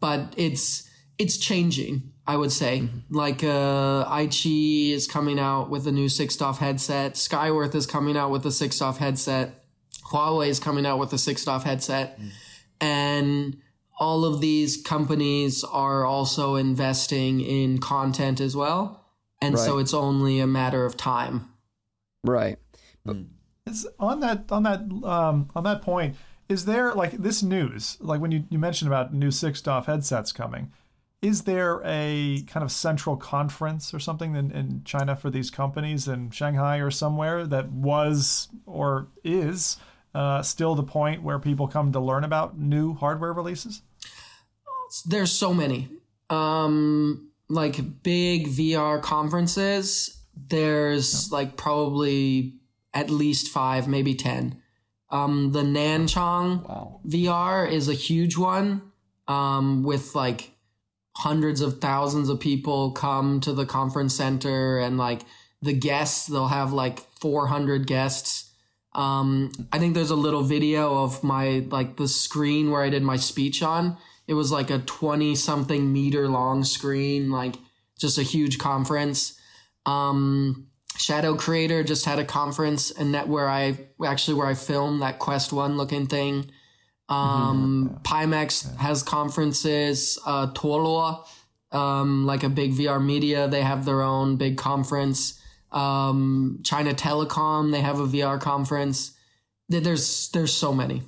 But it's it's changing. I would say, mm-hmm. like uh, iQIYI is coming out with a new six DOF headset. Skyworth is coming out with a six DOF headset. Huawei is coming out with a six DOF headset, mm. and all of these companies are also investing in content as well. And so it's only a matter of time. Right. Mm. Is on that on that um, on that point, is there like this news? Like when you, you mentioned about new six DOF headsets coming, is there a kind of central conference or something in, in China for these companies in Shanghai or somewhere that was or is uh, still the point where people come to learn about new hardware releases? There's so many. Um, like big VR conferences, there's yeah. like probably at least five, maybe 10. Um, the Nanchang wow. VR is a huge one um, with like hundreds of thousands of people come to the conference center and like the guests they'll have like 400 guests um i think there's a little video of my like the screen where i did my speech on it was like a 20 something meter long screen like just a huge conference um shadow creator just had a conference and that where i actually where i filmed that quest one looking thing um, mm-hmm. Pimax yeah. has conferences. Uh, Tolo, um, like a big VR media, they have their own big conference. Um, China Telecom, they have a VR conference. There's there's so many.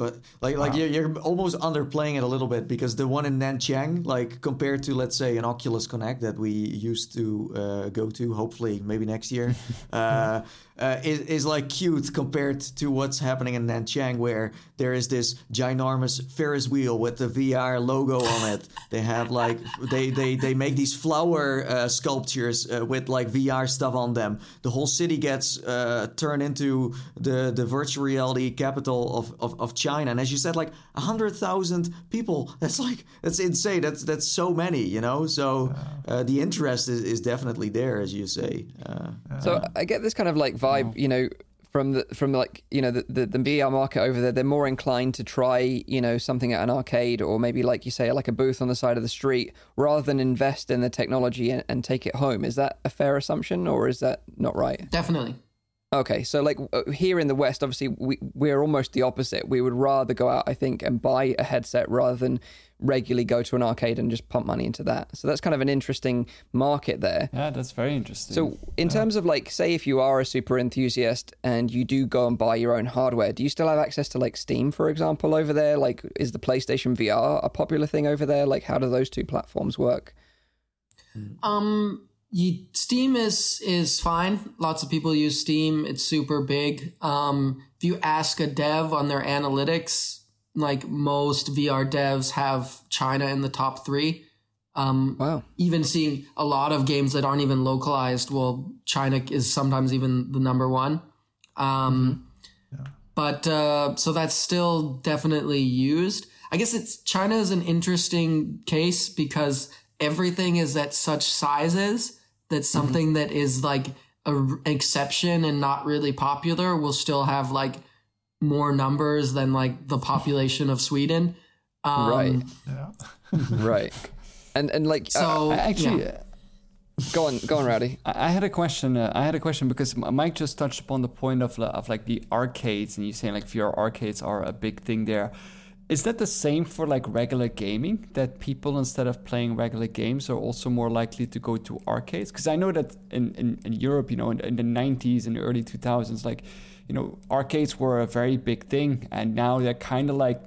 But like like wow. you're, you're almost underplaying it a little bit because the one in Nanchang, like compared to let's say an Oculus Connect that we used to uh, go to, hopefully maybe next year, uh, uh, is, is like cute compared to what's happening in Nanchang, where there is this ginormous Ferris wheel with the VR logo on it. They have like they they they make these flower uh, sculptures uh, with like VR stuff on them. The whole city gets uh, turned into the the virtual reality capital of, of, of China. And as you said, like a hundred thousand people. That's like that's insane. That's that's so many, you know. So uh, the interest is, is definitely there, as you say. Uh, so I get this kind of like vibe, mm. you know, from the from like you know the, the, the VR market over there, they're more inclined to try you know something at an arcade or maybe like you say like a booth on the side of the street rather than invest in the technology and, and take it home. Is that a fair assumption or is that not right? Definitely. Okay, so like here in the West, obviously we we're almost the opposite. We would rather go out, I think, and buy a headset rather than regularly go to an arcade and just pump money into that. So that's kind of an interesting market there. Yeah, that's very interesting. So in yeah. terms of like, say, if you are a super enthusiast and you do go and buy your own hardware, do you still have access to like Steam, for example, over there? Like, is the PlayStation VR a popular thing over there? Like, how do those two platforms work? Um you, Steam is is fine. Lots of people use Steam. It's super big. Um, if you ask a dev on their analytics, like most VR devs have China in the top three. Um, wow. Even seeing a lot of games that aren't even localized, well, China is sometimes even the number one. Um, mm-hmm. yeah. But uh, so that's still definitely used. I guess it's China is an interesting case because everything is at such sizes that mm-hmm. something mm-hmm. that is like a, an exception and not really popular will still have like more numbers than like the population of Sweden. Um, right. Yeah. right. And and like so uh, actually. Yeah. Go on, go on, Rowdy. I had a question. Uh, I had a question because Mike just touched upon the point of of like the arcades, and you saying like VR arcades are a big thing there. Is that the same for like regular gaming? That people instead of playing regular games are also more likely to go to arcades? Because I know that in, in, in, Europe, you know, in, in the 90s and early 2000s, like, you know, arcades were a very big thing, and now they're kind of like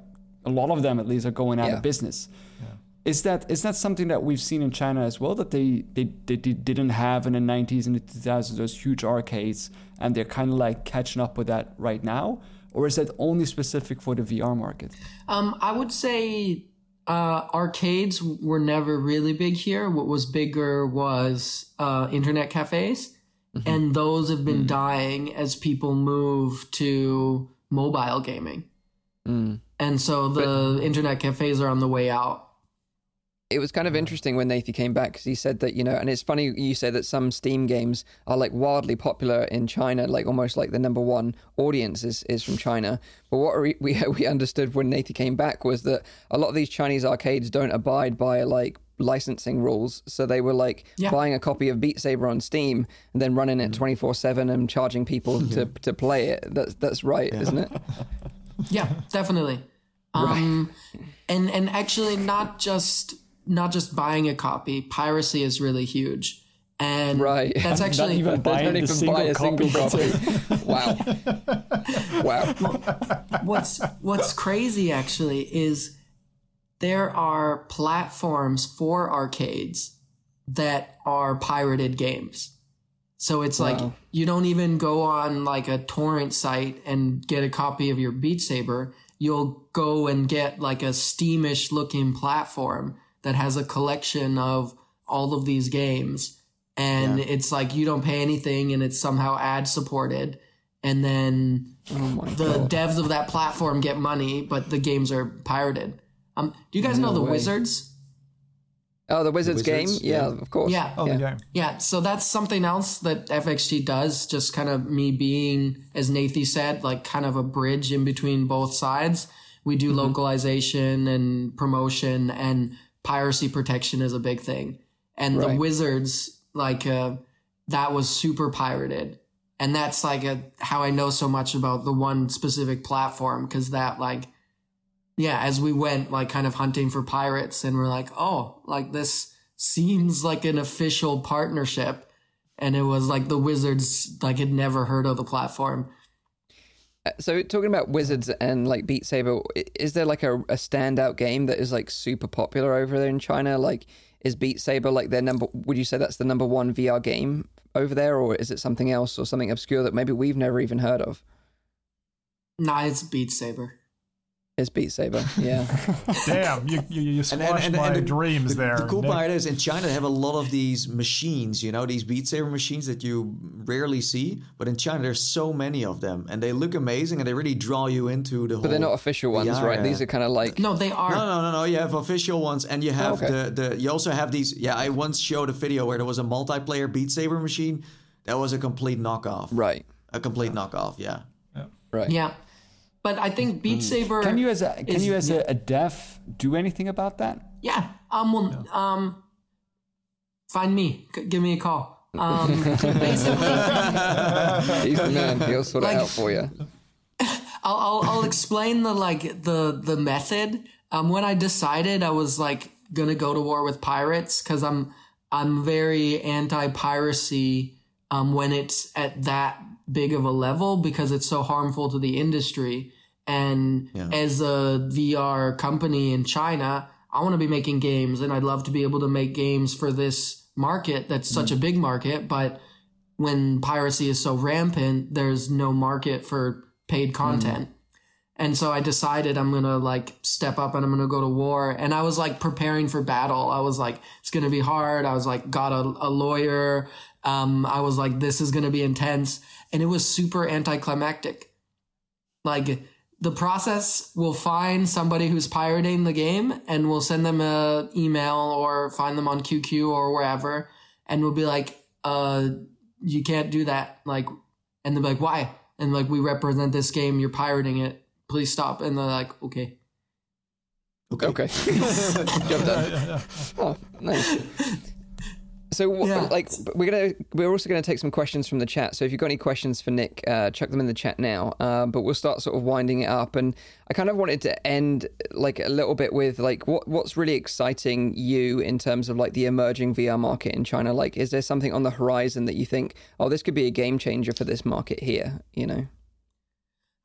a lot of them at least are going out yeah. of business. Yeah. Is that is that something that we've seen in China as well that they, they, they didn't have in the 90s and the 2000s those huge arcades and they're kind of like catching up with that right now? or is that only specific for the VR market? Um, I would say uh, arcades were never really big here. What was bigger was uh, internet cafes, mm-hmm. and those have been mm. dying as people move to mobile gaming. Mm. And so the but, internet cafes are on the way out it was kind of interesting when Nathan came back because he said that you know, and it's funny you say that some Steam games are like wildly popular in China, like almost like the number one audience is, is from China. But what we, we we understood when Nathan came back was that a lot of these Chinese arcades don't abide by like licensing rules. So they were like yeah. buying a copy of Beat Saber on Steam and then running it mm. twenty four seven and charging people to to play it. That's that's right, yeah. isn't it? yeah, definitely. Um, right. and and actually not just not just buying a copy, piracy is really huge. and Right. that's Not actually even buying don't even buy a single copy. copy. wow. Wow. what's what's crazy actually is there are platforms for arcades that are pirated games. So it's like you don't even go on like a torrent site and get a copy of your Beat Saber. You'll go and get like a Steamish looking platform that has a collection of all of these games. And it's like you don't pay anything and it's somehow ad supported. And then Oh the god. devs of that platform get money, but the games are pirated. Um, do you guys know the way. Wizards? Oh, the Wizards, Wizards, game? Yeah, yeah. of course. Yeah. Oh, yeah. the game. Yeah, so that's something else that FXG does. Just kind of me being, as Nathie said, like kind of a bridge in between both sides. We do localization and promotion, and piracy protection is a big thing. And the Wizards, like, uh, that was super pirated. And that's like a, how I know so much about the one specific platform, because that, like, yeah, as we went, like, kind of hunting for pirates, and we're like, oh, like, this seems like an official partnership. And it was like the Wizards, like, had never heard of the platform. Uh, so talking about Wizards and like Beat Saber, is there like a, a standout game that is like super popular over there in China? Like, is Beat Saber like their number? Would you say that's the number one VR game over there, or is it something else or something obscure that maybe we've never even heard of? Nah, it's Beat Saber. Is Beat Saber? Yeah. Damn, you you, you And, squashed and, and, my and the, dreams the, there. The cool Nick. part is in China they have a lot of these machines, you know, these Beat Saber machines that you rarely see. But in China there's so many of them, and they look amazing, and they really draw you into the whole. but they're not official ones, VR. right? These are kind of like No, they are. No, no, no, no. You have official ones, and you oh, have okay. the, the. You also have these. Yeah, I once showed a video where there was a multiplayer Beat Saber machine. That was a complete knockoff. right, A complete knockoff. Yeah. right. Yeah. But I think Beat Saber. Can you as a can is- you as a, a dev do anything about that? Yeah. Um, well, um, find me. C- give me a call. Um, basically, He's the man. He'll sort Like- it out for you. I'll, I'll I'll explain the like the the method. Um, when I decided I was like gonna go to war with pirates because I'm I'm very anti piracy. Um, when it's at that big of a level because it's so harmful to the industry. And as a VR company in China, I want to be making games, and I'd love to be able to make games for this market that's such a big market, but when piracy is so rampant, there's no market for paid content. And so I decided I'm going to like step up and I'm going to go to war. And I was like preparing for battle. I was like, it's going to be hard. I was like, got a, a lawyer. Um, I was like, this is going to be intense. And it was super anticlimactic. Like the process will find somebody who's pirating the game and we'll send them a email or find them on QQ or wherever. And we'll be like, uh, you can't do that. Like, and they're like, why? And like, we represent this game. You're pirating it. Please stop. And they're like, okay. Okay. Okay. Job done. Oh, nice. So, Yeah. like, we're gonna we're also gonna take some questions from the chat. So, if you've got any questions for Nick, uh, chuck them in the chat now. Uh, but we'll start sort of winding it up, and I kind of wanted to end like a little bit with like what what's really exciting you in terms of like the emerging VR market in China. Like, is there something on the horizon that you think, oh, this could be a game changer for this market here? You know?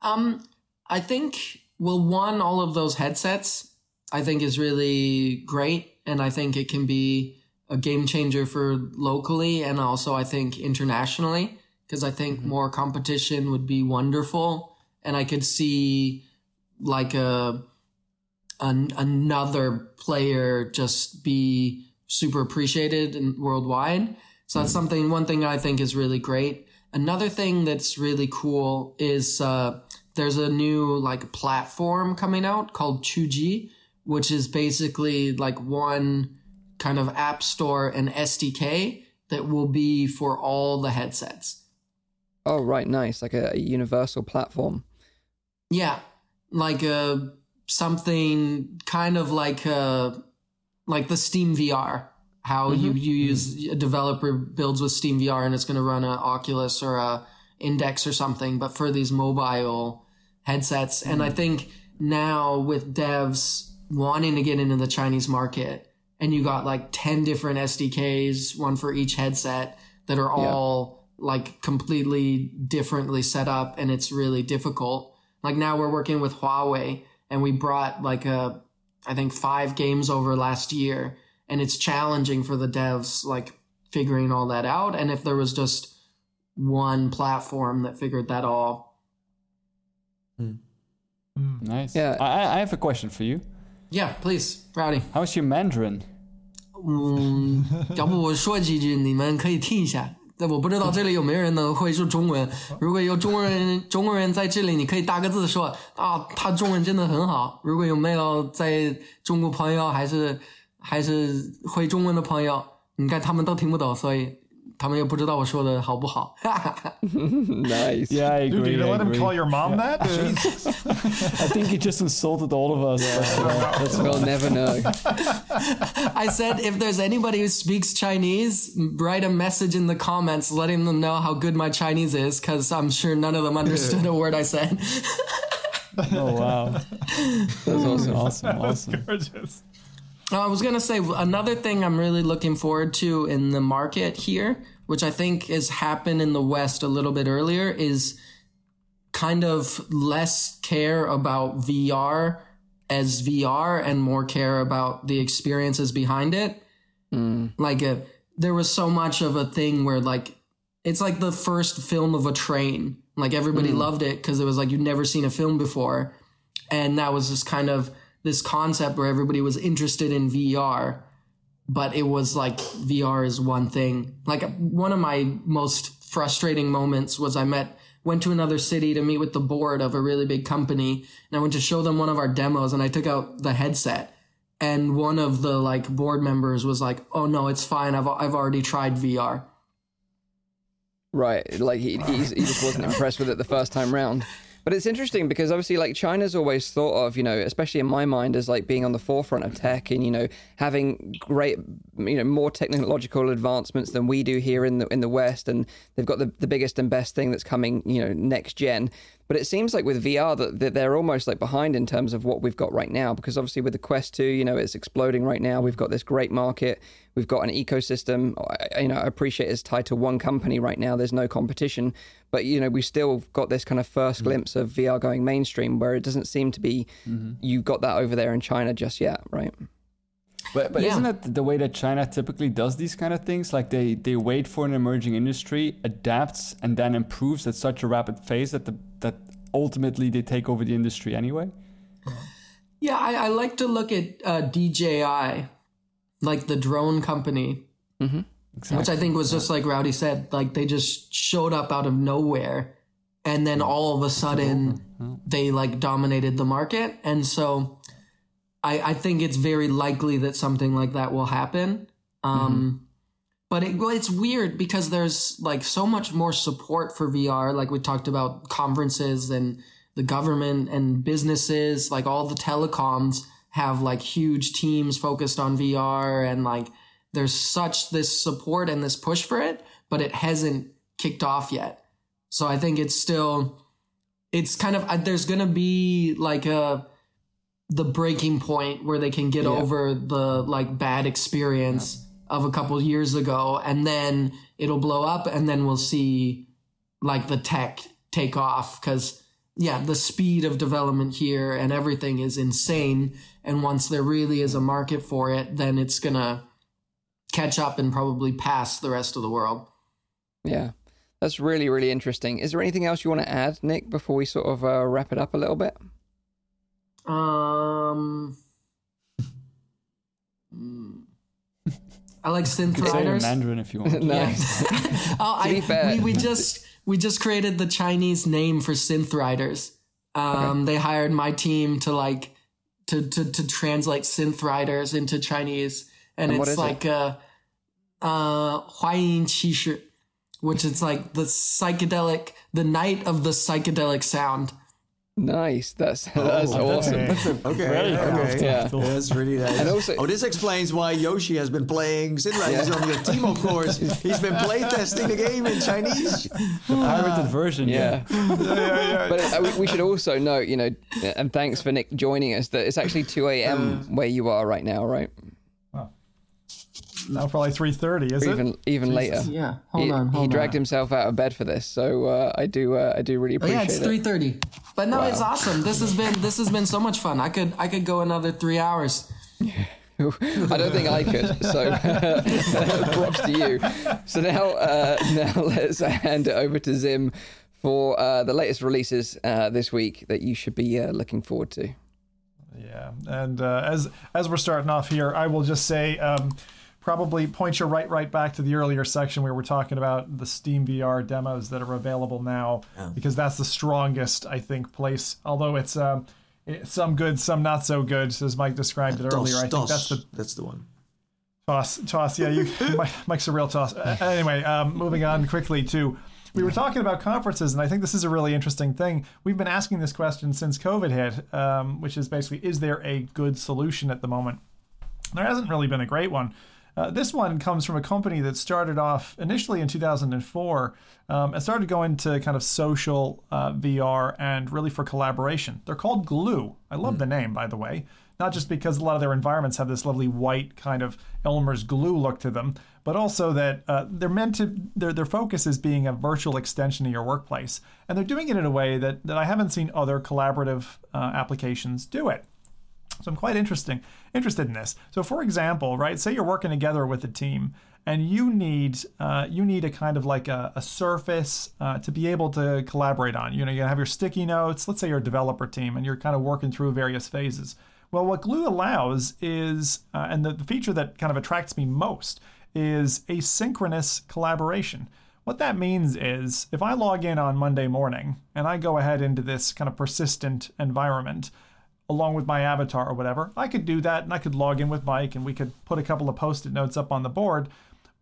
Um, I think well, one, all of those headsets, I think is really great, and I think it can be a game changer for locally and also I think internationally because I think more competition would be wonderful, and I could see like a an, another player just be super appreciated and worldwide. So that's something. One thing I think is really great. Another thing that's really cool is uh, there's a new like platform coming out called Chuji, which is basically like one kind of app store and SDK that will be for all the headsets. Oh, right, nice, like a, a universal platform. Yeah, like uh, something kind of like uh, like the Steam VR. How you, you use a developer builds with Steam VR and it's going to run a Oculus or a Index or something, but for these mobile headsets. And I think now with devs wanting to get into the Chinese market and you got like 10 different SDKs, one for each headset that are all like completely differently set up and it's really difficult. Like now we're working with Huawei and we brought like a, I think five games over last year and it's challenging for the devs like figuring all that out. And if there was just one platform that figured that all, hmm. Hmm. Nice. Yeah. I, I- I have a question for you. Yeah, please, Rowdy. How's your Mandarin? 嗯，要不我说几句，你们可以听一下。但我不知道这里有没有人能会说中文。如果有中国人，中国人在这里，你可以打个字说啊，他中文真的很好。如果有没有在中国朋友，还是还是会中文的朋友，你看他们都听不懂，所以他们也不知道我说的好不好。 nice. Yeah, I Dude, agree. you I gonna let him agree. call your mom that? Jesus. I think he just insulted all of us. but, uh, that's We'll never know. I said if there's anybody who speaks Chinese, write a message in the comments letting them know how good my Chinese is, because I'm sure none of them understood a word I said. oh wow, That's awesome. awesome, awesome. Gorgeous. I was gonna say another thing I'm really looking forward to in the market here, which I think has happened in the West a little bit earlier, is kind of less care about VR as VR and more care about the experiences behind it. Like uh there was so much of a thing where like it's like the first film of a train. Like everybody loved it because it was like you'd never seen a film before, and that was just kind of this concept where everybody was interested in VR, but it was like VR is one thing. Like one of my most frustrating moments was I met went to another city to meet with the board of a really big company and I went to show them one of our demos and I took out the headset and one of the like board members was like, "Oh no, it's fine. I've I've already tried VR." Right, like he, he just wasn't impressed with it the first time round. But it's interesting because obviously, like China's always thought of, you know, especially in my mind, as like being on the forefront of tech and you know having great, you know, more technological advancements than we do here in the in the West, and they've got the, the biggest and best thing that's coming, you know, next gen. But it seems like with VR that, that they're almost like behind in terms of what we've got right now, because obviously with the Quest 2, you know, it's exploding right now. We've got this great market. We've got an ecosystem. You know, I appreciate it's tied to one company right now. There's no competition, but you know, we still got this kind of first mm. glimpse of VR going mainstream, where it doesn't seem to be mm-hmm. you got that over there in China just yet, right? But but Yeah. isn't that the way that China typically does these kind of things? Like they they wait for an emerging industry, adapts, and then improves at such a rapid pace that the that ultimately they take over the industry anyway. Yeah, I, I like to look at uh, DJI, like the drone company, mm-hmm. Which I think was just like Rowdy said, like they just showed up out of nowhere, and then all of a sudden they like dominated the market, and so I, I think it's very likely that something like that will happen. Um, But it, well, it's weird because there's like so much more support for VR. Like we talked about conferences and the government and businesses, like all the telecoms have like huge teams focused on VR and like there's such this support and this push for it, but it hasn't kicked off yet. So I think it's still, it's kind of, uh, there's going to be like a, the breaking point where they can get over the like bad experience of a couple years ago and then it'll blow up and then we'll see like the tech take off because yeah the speed of development here and everything is insane and once there really is a market for it then it's gonna catch up and probably pass the rest of the world Yeah, that's really really interesting. Is there anything else you want to add, Nick, before we sort of uh, wrap it up a little bit? um. I like synth You can say in riders. Mandarin if you want. nice. oh, To be I, fair- we, we just we just created the Chinese name for synth riders. Um, They hired my team to like to to to translate synth riders into Chinese, and, And it's like it? like uh Huayin Qi which is like the psychedelic the night of the psychedelic sound. Nice. That's oh, that's oh, awesome. That's a, okay. Okay. Yeah. That's really nice. And also, oh, this explains why Yoshi has been playing Synth Riders yeah. on your team, of course. He's been playtesting the game in Chinese. The pirated ah. version. Yeah. yeah. yeah but uh, we, we, should also note, you know, and thanks for Nick joining us. That it's actually two a.m. Um, uh. where you are right now, right? Now probably three thirty. Is or it? even even later. Yeah, hold he, on, hold he dragged on. himself out of bed for this, so uh, I do uh, I do really Oh, appreciate yeah, it's it. three thirty. But no, it's awesome. This has been this has been so much fun. I could I could go another three hours. I don't think I could. So props to you. So now, uh, now let's hand it over to Zim for uh, the latest releases uh, this week that you should be uh, looking forward to. Yeah, and uh, as as we're starting off here, I will just say, um, probably point you right right back to the earlier section where we're talking about the Steam VR demos that are available now, because that's the strongest I think place. Although it's um, some good, some not so good, as Mike described it earlier. I think DOS, that's the that's the one. Toss, toss. Yeah, you. Mike, Mike's a real toss. Uh, anyway, um, moving on quickly to. We were talking about conferences, and I think this is a really interesting thing. We've been asking this question since COVID hit, um, which is basically, is there a good solution at the moment? There hasn't really been a great one. Uh, this one comes from a company that started off initially in 2004 um, and started going to kind of social uh, VR and really for collaboration. They're called Glue. I love the name, by the way. Not just because a lot of their environments have this lovely white kind of Elmer's glue look to them, but also that uh, they're meant to, their, their focus is being a virtual extension of your workplace. And they're doing it in a way that, that I haven't seen other collaborative uh, applications do it. So I'm quite interesting interested in this. So for example, right, say you're working together with a team and you need uh, you need a kind of like a, a surface uh, to be able to collaborate on. You know, you have your sticky notes. Let's say you're a developer team and you're kind of working through various phases. Well, what Glue allows is, uh, and the, the feature that kind of attracts me most is asynchronous collaboration. What that means is if I log in on Monday morning and I go ahead into this kind of persistent environment, along with my avatar or whatever. I could do that and I could log in with Mike and we could put a couple of post it notes up on the board.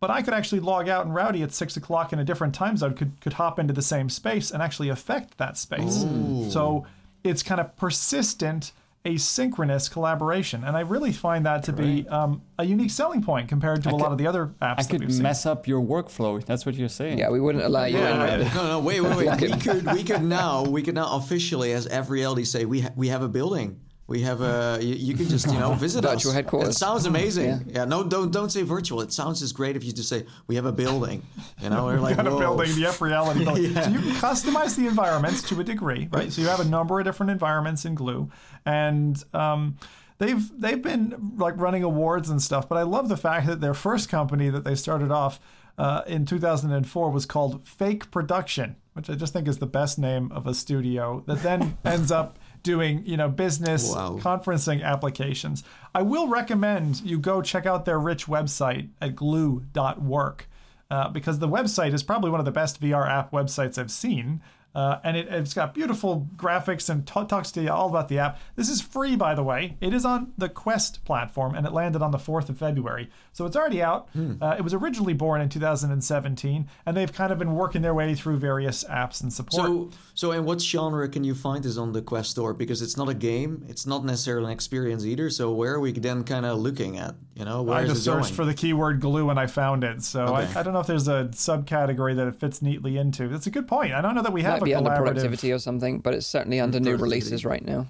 But I could actually log out and Rowdy at six o'clock in a different time zone could, could hop into the same space and actually affect that space. So it's kind of persistent, asynchronous collaboration. And I really find that to be um, a unique selling point compared to a lot of the other apps I that we've could seen. mess up your workflow. That's what you're saying. Yeah, we wouldn't allow you in. Yeah, no, no, wait, wait, wait. we could, we could now, we could now officially, as every LD say, we ha- we have a building. We have a. You, you can just you know visit us. Virtual headquarters. It sounds amazing. Yeah. yeah. No, don't don't say virtual. It sounds as great if you just say we have a building. You know, we're like kind of whoa. building the F reality building. So you can customize the environments to a degree, right? So you have a number of different environments in Glue, and um, they've they've been like running awards and stuff. But I love the fact that their first company that they started off uh, in 2004 was called Fake Production, which I just think is the best name of a studio that then ends up doing you know business Wow. conferencing applications. I will recommend you go check out their rich website at glue.work uh, because the website is probably one of the best VR app websites I've seen. Uh, and it, it's got beautiful graphics and t- talks to you all about the app. This is free, by the way. It is on the Quest platform, and it landed on the 4th of February. So it's already out. Uh, it was originally born in 2017, and they've kind of been working their way through various apps and support. So, so in what genre can you find this on the Quest Store? Because it's not a game, it's not necessarily an experience either. So where are we then kind of looking at? You know, where I is just searched going? for the keyword glue and I found it. So Okay. I, I don't know if there's a subcategory that it fits neatly into. That's a good point. I don't know that we have Might be under productivity or something, but it's certainly under new releases right now.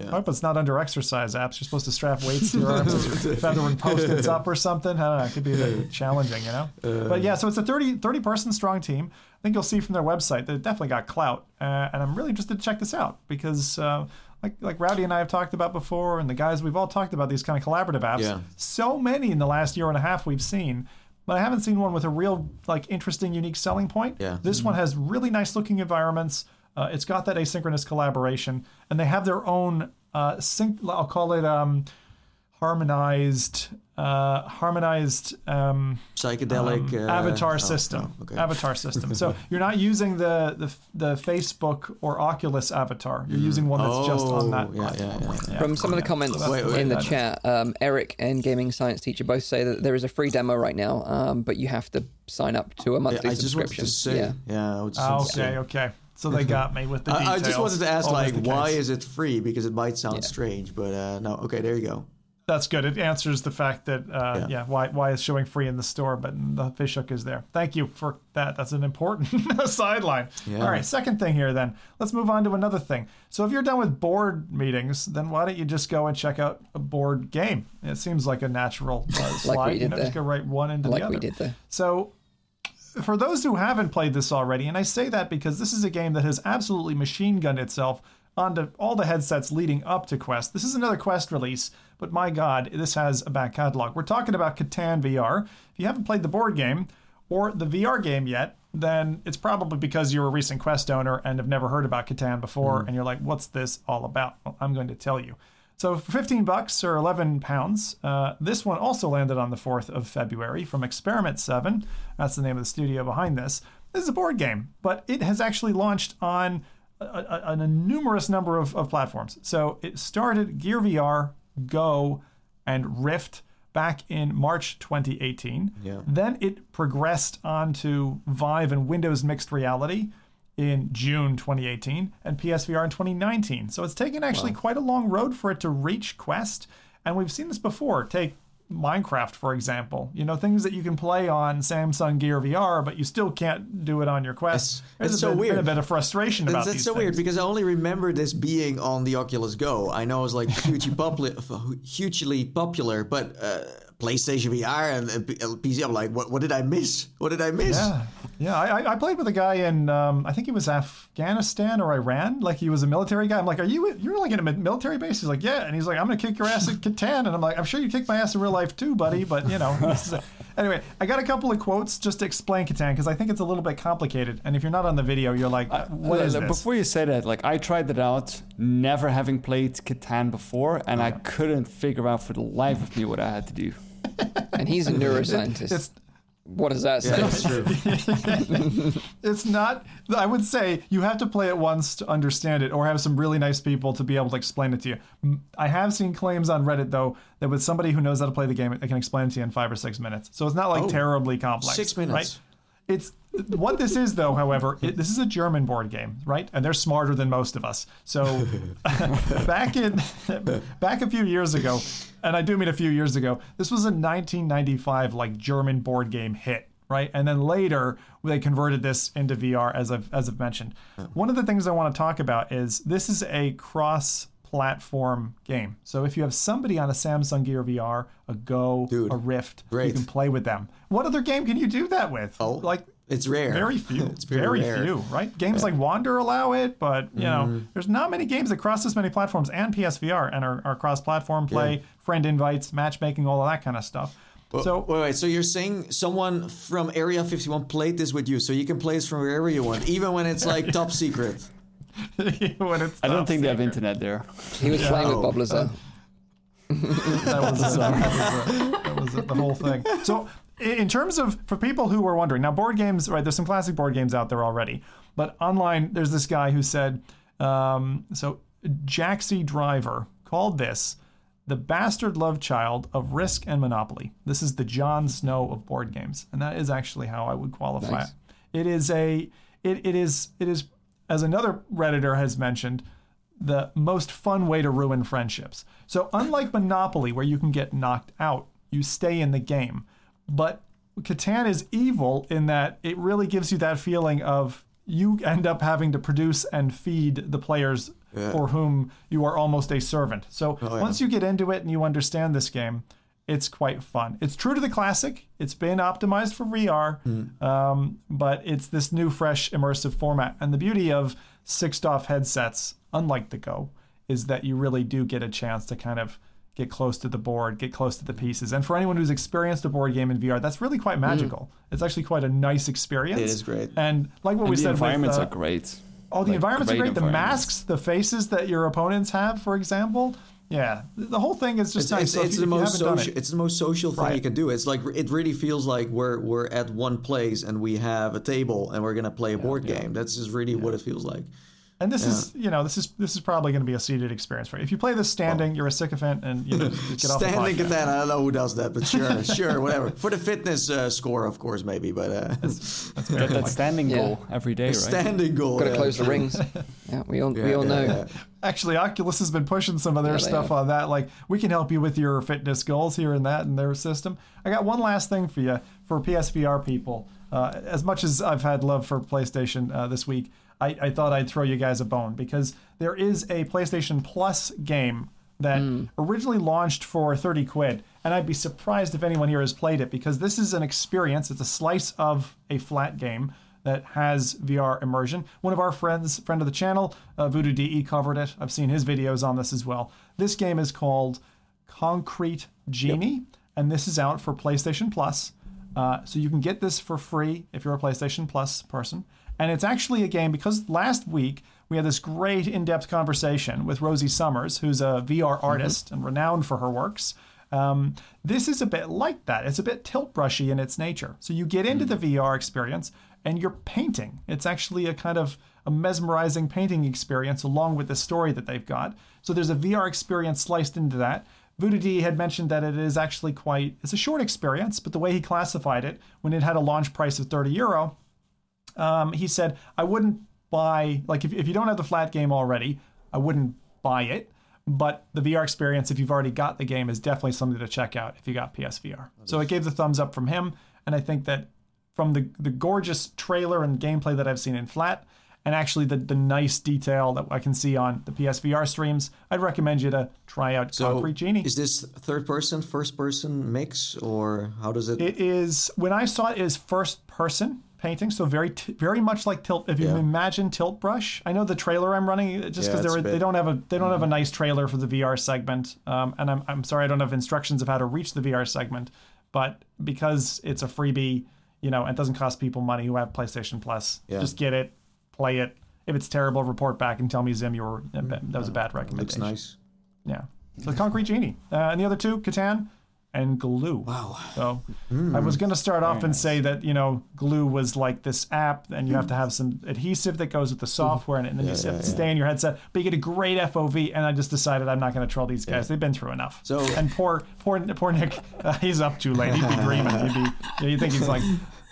I hope it's not under exercise apps. You're supposed to strap weights to your arms, and feather and post-its up or something. I don't know. It could be a bit challenging, you know. but yeah, so it's a 30, 30 person strong team. I think you'll see from their website that it definitely got clout, uh, and I'm really interested to check this out because. Uh, like, like Rowdy and I have talked about before, and the guys we've all talked about these kind of collaborative apps. Yeah. So many in the last year and a half we've seen, but I haven't seen one with a real like interesting, unique selling point. Yeah. This one has really nice looking environments. Uh, it's got that asynchronous collaboration, and they have their own uh, sync. I'll call it um, harmonized, uh, harmonized um, psychedelic uh, avatar oh, system. no, okay. Avatar system. So you're not using the, the the Facebook or Oculus avatar. You're using one that's just on that Oh, yeah, yeah, platform. yeah, yeah. From some of the comments that's Wait, wait, in the that is. chat, um, Eric and Gaming Science Teacher both say that there is a free demo right now, um, but you have to sign up to a Yeah, monthly I just wanted subscription. to say, Yeah. yeah, I would just Ah, say. okay, okay. So they got me with the details. I, I just wanted to ask, Always like, why is it free? Because it might sound Yeah. strange, but uh, no. Okay, there you go. That's good. It answers the fact that uh, yeah. Yeah. why why it's showing free in the store, but the fish hook is there. Thank you for that. That's an important sideline. Yeah. All right, second thing here then. Let's move on to another thing. So if you're done with board meetings, then why don't you just go and check out a board game? It seems like a natural uh, slide. we did you know, just go right one into like the other. Like we did there. So, for those who haven't played this already, and I say that because this is a game that has absolutely machine gunned itself onto all the headsets leading up to Quest. This is another Quest release, but my God, this has a back catalog. We're talking about Catan VR. If you haven't played the board game or the VR game yet, then it's probably because you're a recent Quest owner and have never heard about Catan before, and you're like, what's this all about? Well, I'm going to tell you. So for 15 bucks or 11 pounds, uh, this one also landed on the 4th of February from Experiment 7. That's the name of the studio behind this. This is a board game, but it has actually launched on a, a, a numerous number of, of platforms. So it started Gear VR, Go, and Rift back in March 2018. Yeah. Then it progressed onto Vive and Windows Mixed Reality in June 2018 and PSVR in 2019. So it's taken actually quite a long road for it to reach Quest. And we've seen this before. Take Minecraft, for example. You know, things that you can play on Samsung Gear VR, but you still can't do it on your Quest. That's There's so been, been a bit of frustration about that's these so things. weird because I only remember this being on the Oculus Go. I know it's like hugely popular, hugely popular, but uh, PlayStation VR and PC. I'm like, what? What did I miss? What did I miss? Yeah, yeah. I, I- I played with a guy in, um, I think he was Afghanistan or Iran. Like he was a military guy. I'm like, are you you're like in a military base? He's like, yeah. And he's like, I'm gonna kick your ass at Catan. And I'm like, I'm sure you kick my ass in real life too, buddy. But you know. this is a- anyway, I got a couple of quotes just to explain Catan because I think it's a little bit complicated. And if you're not on the video, you're like, what Uh, is this? Before you say that, like I tried it out, never having played Catan before, and I couldn't figure out for the life of me what I had to do. And he's a neuroscientist. it's what does that say? That's true. it's not i would say you have to play it once to understand it or have some really nice people to be able to explain it to you I have seen claims on reddit though that with somebody who knows how to play the game they can explain it to you in five or six minutes so it's not like Oh, terribly complex six minutes. right it's what this is though however it, this is a german board game right? And they're smarter than most of us. So back in back a few years ago and i do mean a few years ago this was a 1995 like german board game hit right? And then later they converted this into vr as i've as i've mentioned. One of the things i want to talk about is this is a cross platform game so if you have somebody on a samsung gear vr a go Dude, a rift you can play with them what other game can you do that with Oh, like It's rare. very few. It's very rare. few, right? Games like Wander allow it, but you know, Mm-hmm. there's not many games that cross this many platforms and PSVR and are, are cross-platform play, friend invites, matchmaking, all of that kind of stuff. so Wait, wait. So you're saying someone from Area 51 played this with you, so you can play this from wherever you want, even when it's like top secret. when it's I don't think they have secret. internet there. He was playing with Bob Lazar. that was, it. that was, it. That was it, the whole thing. So, in terms of for people who were wondering, now board games, right? There's some classic board games out there already, but online there's this guy who said, um, so Jaxie Driver called this the bastard love child of Risk and Monopoly. This is the Jon Snow of board games, and that is actually how I would qualify Nice. it. It is a, it, it is, it is, as another redditor has mentioned, the most fun way to ruin friendships. So unlike Monopoly, where you can get knocked out, you stay in the game. But Catan is evil in that it really gives you that feeling of you end up having to produce and feed the players for whom you are almost a servant. So oh, once you get into it and you understand this game, it's quite fun. It's true to the classic. It's been optimized for VR, um, but it's this new, fresh, immersive format. And the beauty of six DOF headsets, unlike the Go, is that you really do get a chance to kind of get close to the board, get close to the pieces. And for anyone who's experienced a board game in VR, that's really quite magical. It's actually quite a nice experience. It is great. And like what And we the said, environments with, uh, are great. Oh, the Like, environments are great. The masks, the faces that your opponents have, for example. Yeah, the whole thing is just It's, nice. it's, So it's you- the most social. it- It's the most social thing Right. you can do. It's like it really feels like we're we're at one place and we have a table and we're gonna play a board game. That's just really what it feels like. And this is, you know, this is this is probably going to be a seated experience for you. If you play this standing, you're a sycophant, and you know, just get off the Standing podcast. at that, I don't know who does that, but sure, sure, whatever. For the fitness uh, score, of course, maybe, but uh, Get that standing Yeah. goal every day, right? standing goal. Got to yeah. close the rings. Yeah, we all we all yeah, know. yeah. Actually, Oculus has been pushing some of their Yeah, stuff have. on that. Like, we can help you with your fitness goals here and that in their system. I got one last thing for you for PSVR people. Uh, as much as I've had love for PlayStation uh, this week, I, I thought I'd throw you guys a bone because there is a PlayStation Plus game that Hmm. originally launched for 30 quid. And I'd be surprised if anyone here has played it because this is an experience. It's a slice of a flat game that has VR immersion. One of our friends, friend of the channel, uh, Voodoo DE, covered it. I've seen his videos on this as well. This game is called Concrete Genie, and this is out for PlayStation Plus. Uh, so you can get this for free if you're a PlayStation Plus person. And it's actually a game because last week we had this great in depth conversation with Rosie Summers, who's a VR artist and renowned for her works. Um, this is a bit like that. It's a bit tilt brushy in its nature. So you get into the VR experience and you're painting. It's actually a kind of a mesmerizing painting experience along with the story that they've got. So there's a VR experience sliced into that. Voodoo D had mentioned that it is actually quite, it's a short experience, but the way he classified it, when it had a launch price of 30 euro, um, he said, I wouldn't buy, like, if, if you don't have the flat game already, I wouldn't buy it. But the VR experience, if you've already got the game, is definitely something to check out if you got PSVR. So it gave the thumbs up from him. And I think that from the, the gorgeous trailer and gameplay that I've seen in flat, and actually the, the nice detail that I can see on the PSVR streams, I'd recommend you to try out So, Concrete Genie. is this third person, first person mix, or how does it? It is when I saw it, it is first person painting, so very t- very much like tilt. If you Yeah. imagine Tilt Brush, I know the trailer I'm running just because it's a they Mm-hmm. don't have a they don't have a nice trailer for the VR segment, um, and I'm I'm sorry I don't have instructions of how to reach the VR segment, but because it's a freebie, you know, and doesn't cost people money who have PlayStation Plus, Yeah. just get it, play it. If it's terrible, report back and tell me Zim you were that was a bad Mm-hmm. Looks recommendation. nice. Yeah. So Concrete Genie. Uh, and the other two, Catan and Glue. Wow. So I was going to start off and say that, you know, Glue was like this app and you have to have some adhesive that goes with the software and, and then you just have to stay in your headset. But you get a great FOV. And I just decided I'm not going to troll these guys. They've been through enough. So- and poor, poor, poor Nick, uh, he's up too late. He'd be dreaming. He'd be, you, know, you think he's like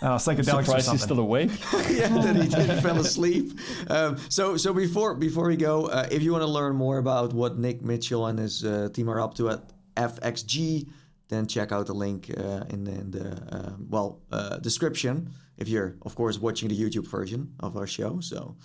uh, psychedelics or Surprised he's still awake. yeah, that he didn't fell asleep. Um, so, so before before we go, uh, if you want to learn more about what Nick Mitchell and his uh, team are up to at FXG, then check out the link uh, in, the- in the uh, well uh, description. If you're, of course, watching the YouTube version of our show. So,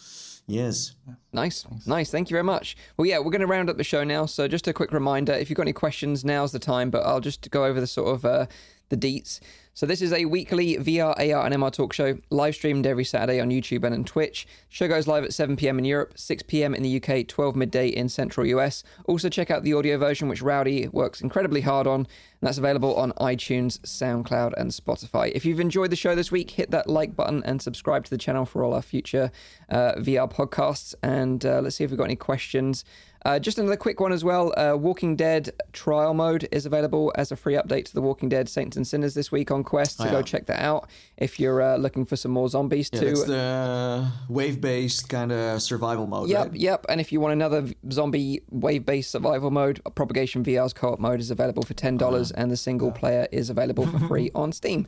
yes, Nice, nice. Thank you very much. Well, yeah, we're going to round up the show now. So, just a quick reminder: if you've got any questions, now's the time. But I'll just go over the sort of uh, the deets. So, this is a weekly VR, AR, and MR talk show, live streamed every Saturday on YouTube and on Twitch. Show goes live at 7 p.m. in Europe, 6 p.m. in the UK, 12 midday in Central US. Also, check out the audio version, which Rowdy works incredibly hard on, and that's available on iTunes, SoundCloud, and Spotify. If you've enjoyed the show this week, hit that like button and subscribe to the channel for all our future uh, VR podcasts. And uh, let's see if we've got any questions. Uh, just another quick one as well. Uh, Walking Dead trial mode is available as a free update to the Walking Dead Saints and Sinners this week on Quest. So Oh, go check that out if you're uh, looking for some more zombies yeah, too. that's the wave-based kind of survival mode. Yep, right? yep. And if you want another zombie wave-based survival mode, Propagation VR's co-op mode is available for ten dollars, and the single player is available for free on Steam.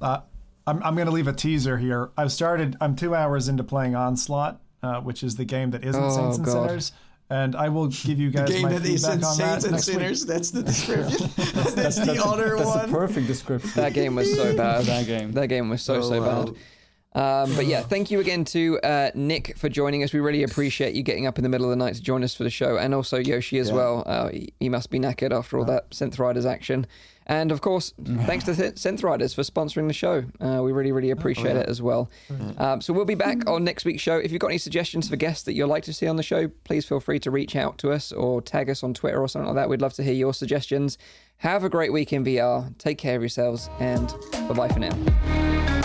Uh, I'm, I'm going to leave a teaser here. I've started, I'm two hours into playing Onslaught, uh, which is the game that isn't Oh, Saints and God. Sinners. And I will give you guys Game my that feedback on saints that and next week. sinners. That's the description. that's, the other That's one. the perfect description. That game was so bad. That game. That game was so Oh, so wow. bad. Um, but yeah, thank you again to uh, Nick for joining us. We really appreciate you getting up in the middle of the night to join us for the show, and also Yoshi as Yeah. well. Uh, he- he must be knackered after all that Synth Riders action. And of course, thanks to Th- Synth Riders for sponsoring the show. Uh, we really, really appreciate yeah. it as well. Um, so we'll be back on next week's show. If you've got any suggestions for guests that you'd like to see on the show, please feel free to reach out to us or tag us on Twitter or something like that. We'd love to hear your suggestions. Have a great week in VR. Take care of yourselves, and bye bye for now.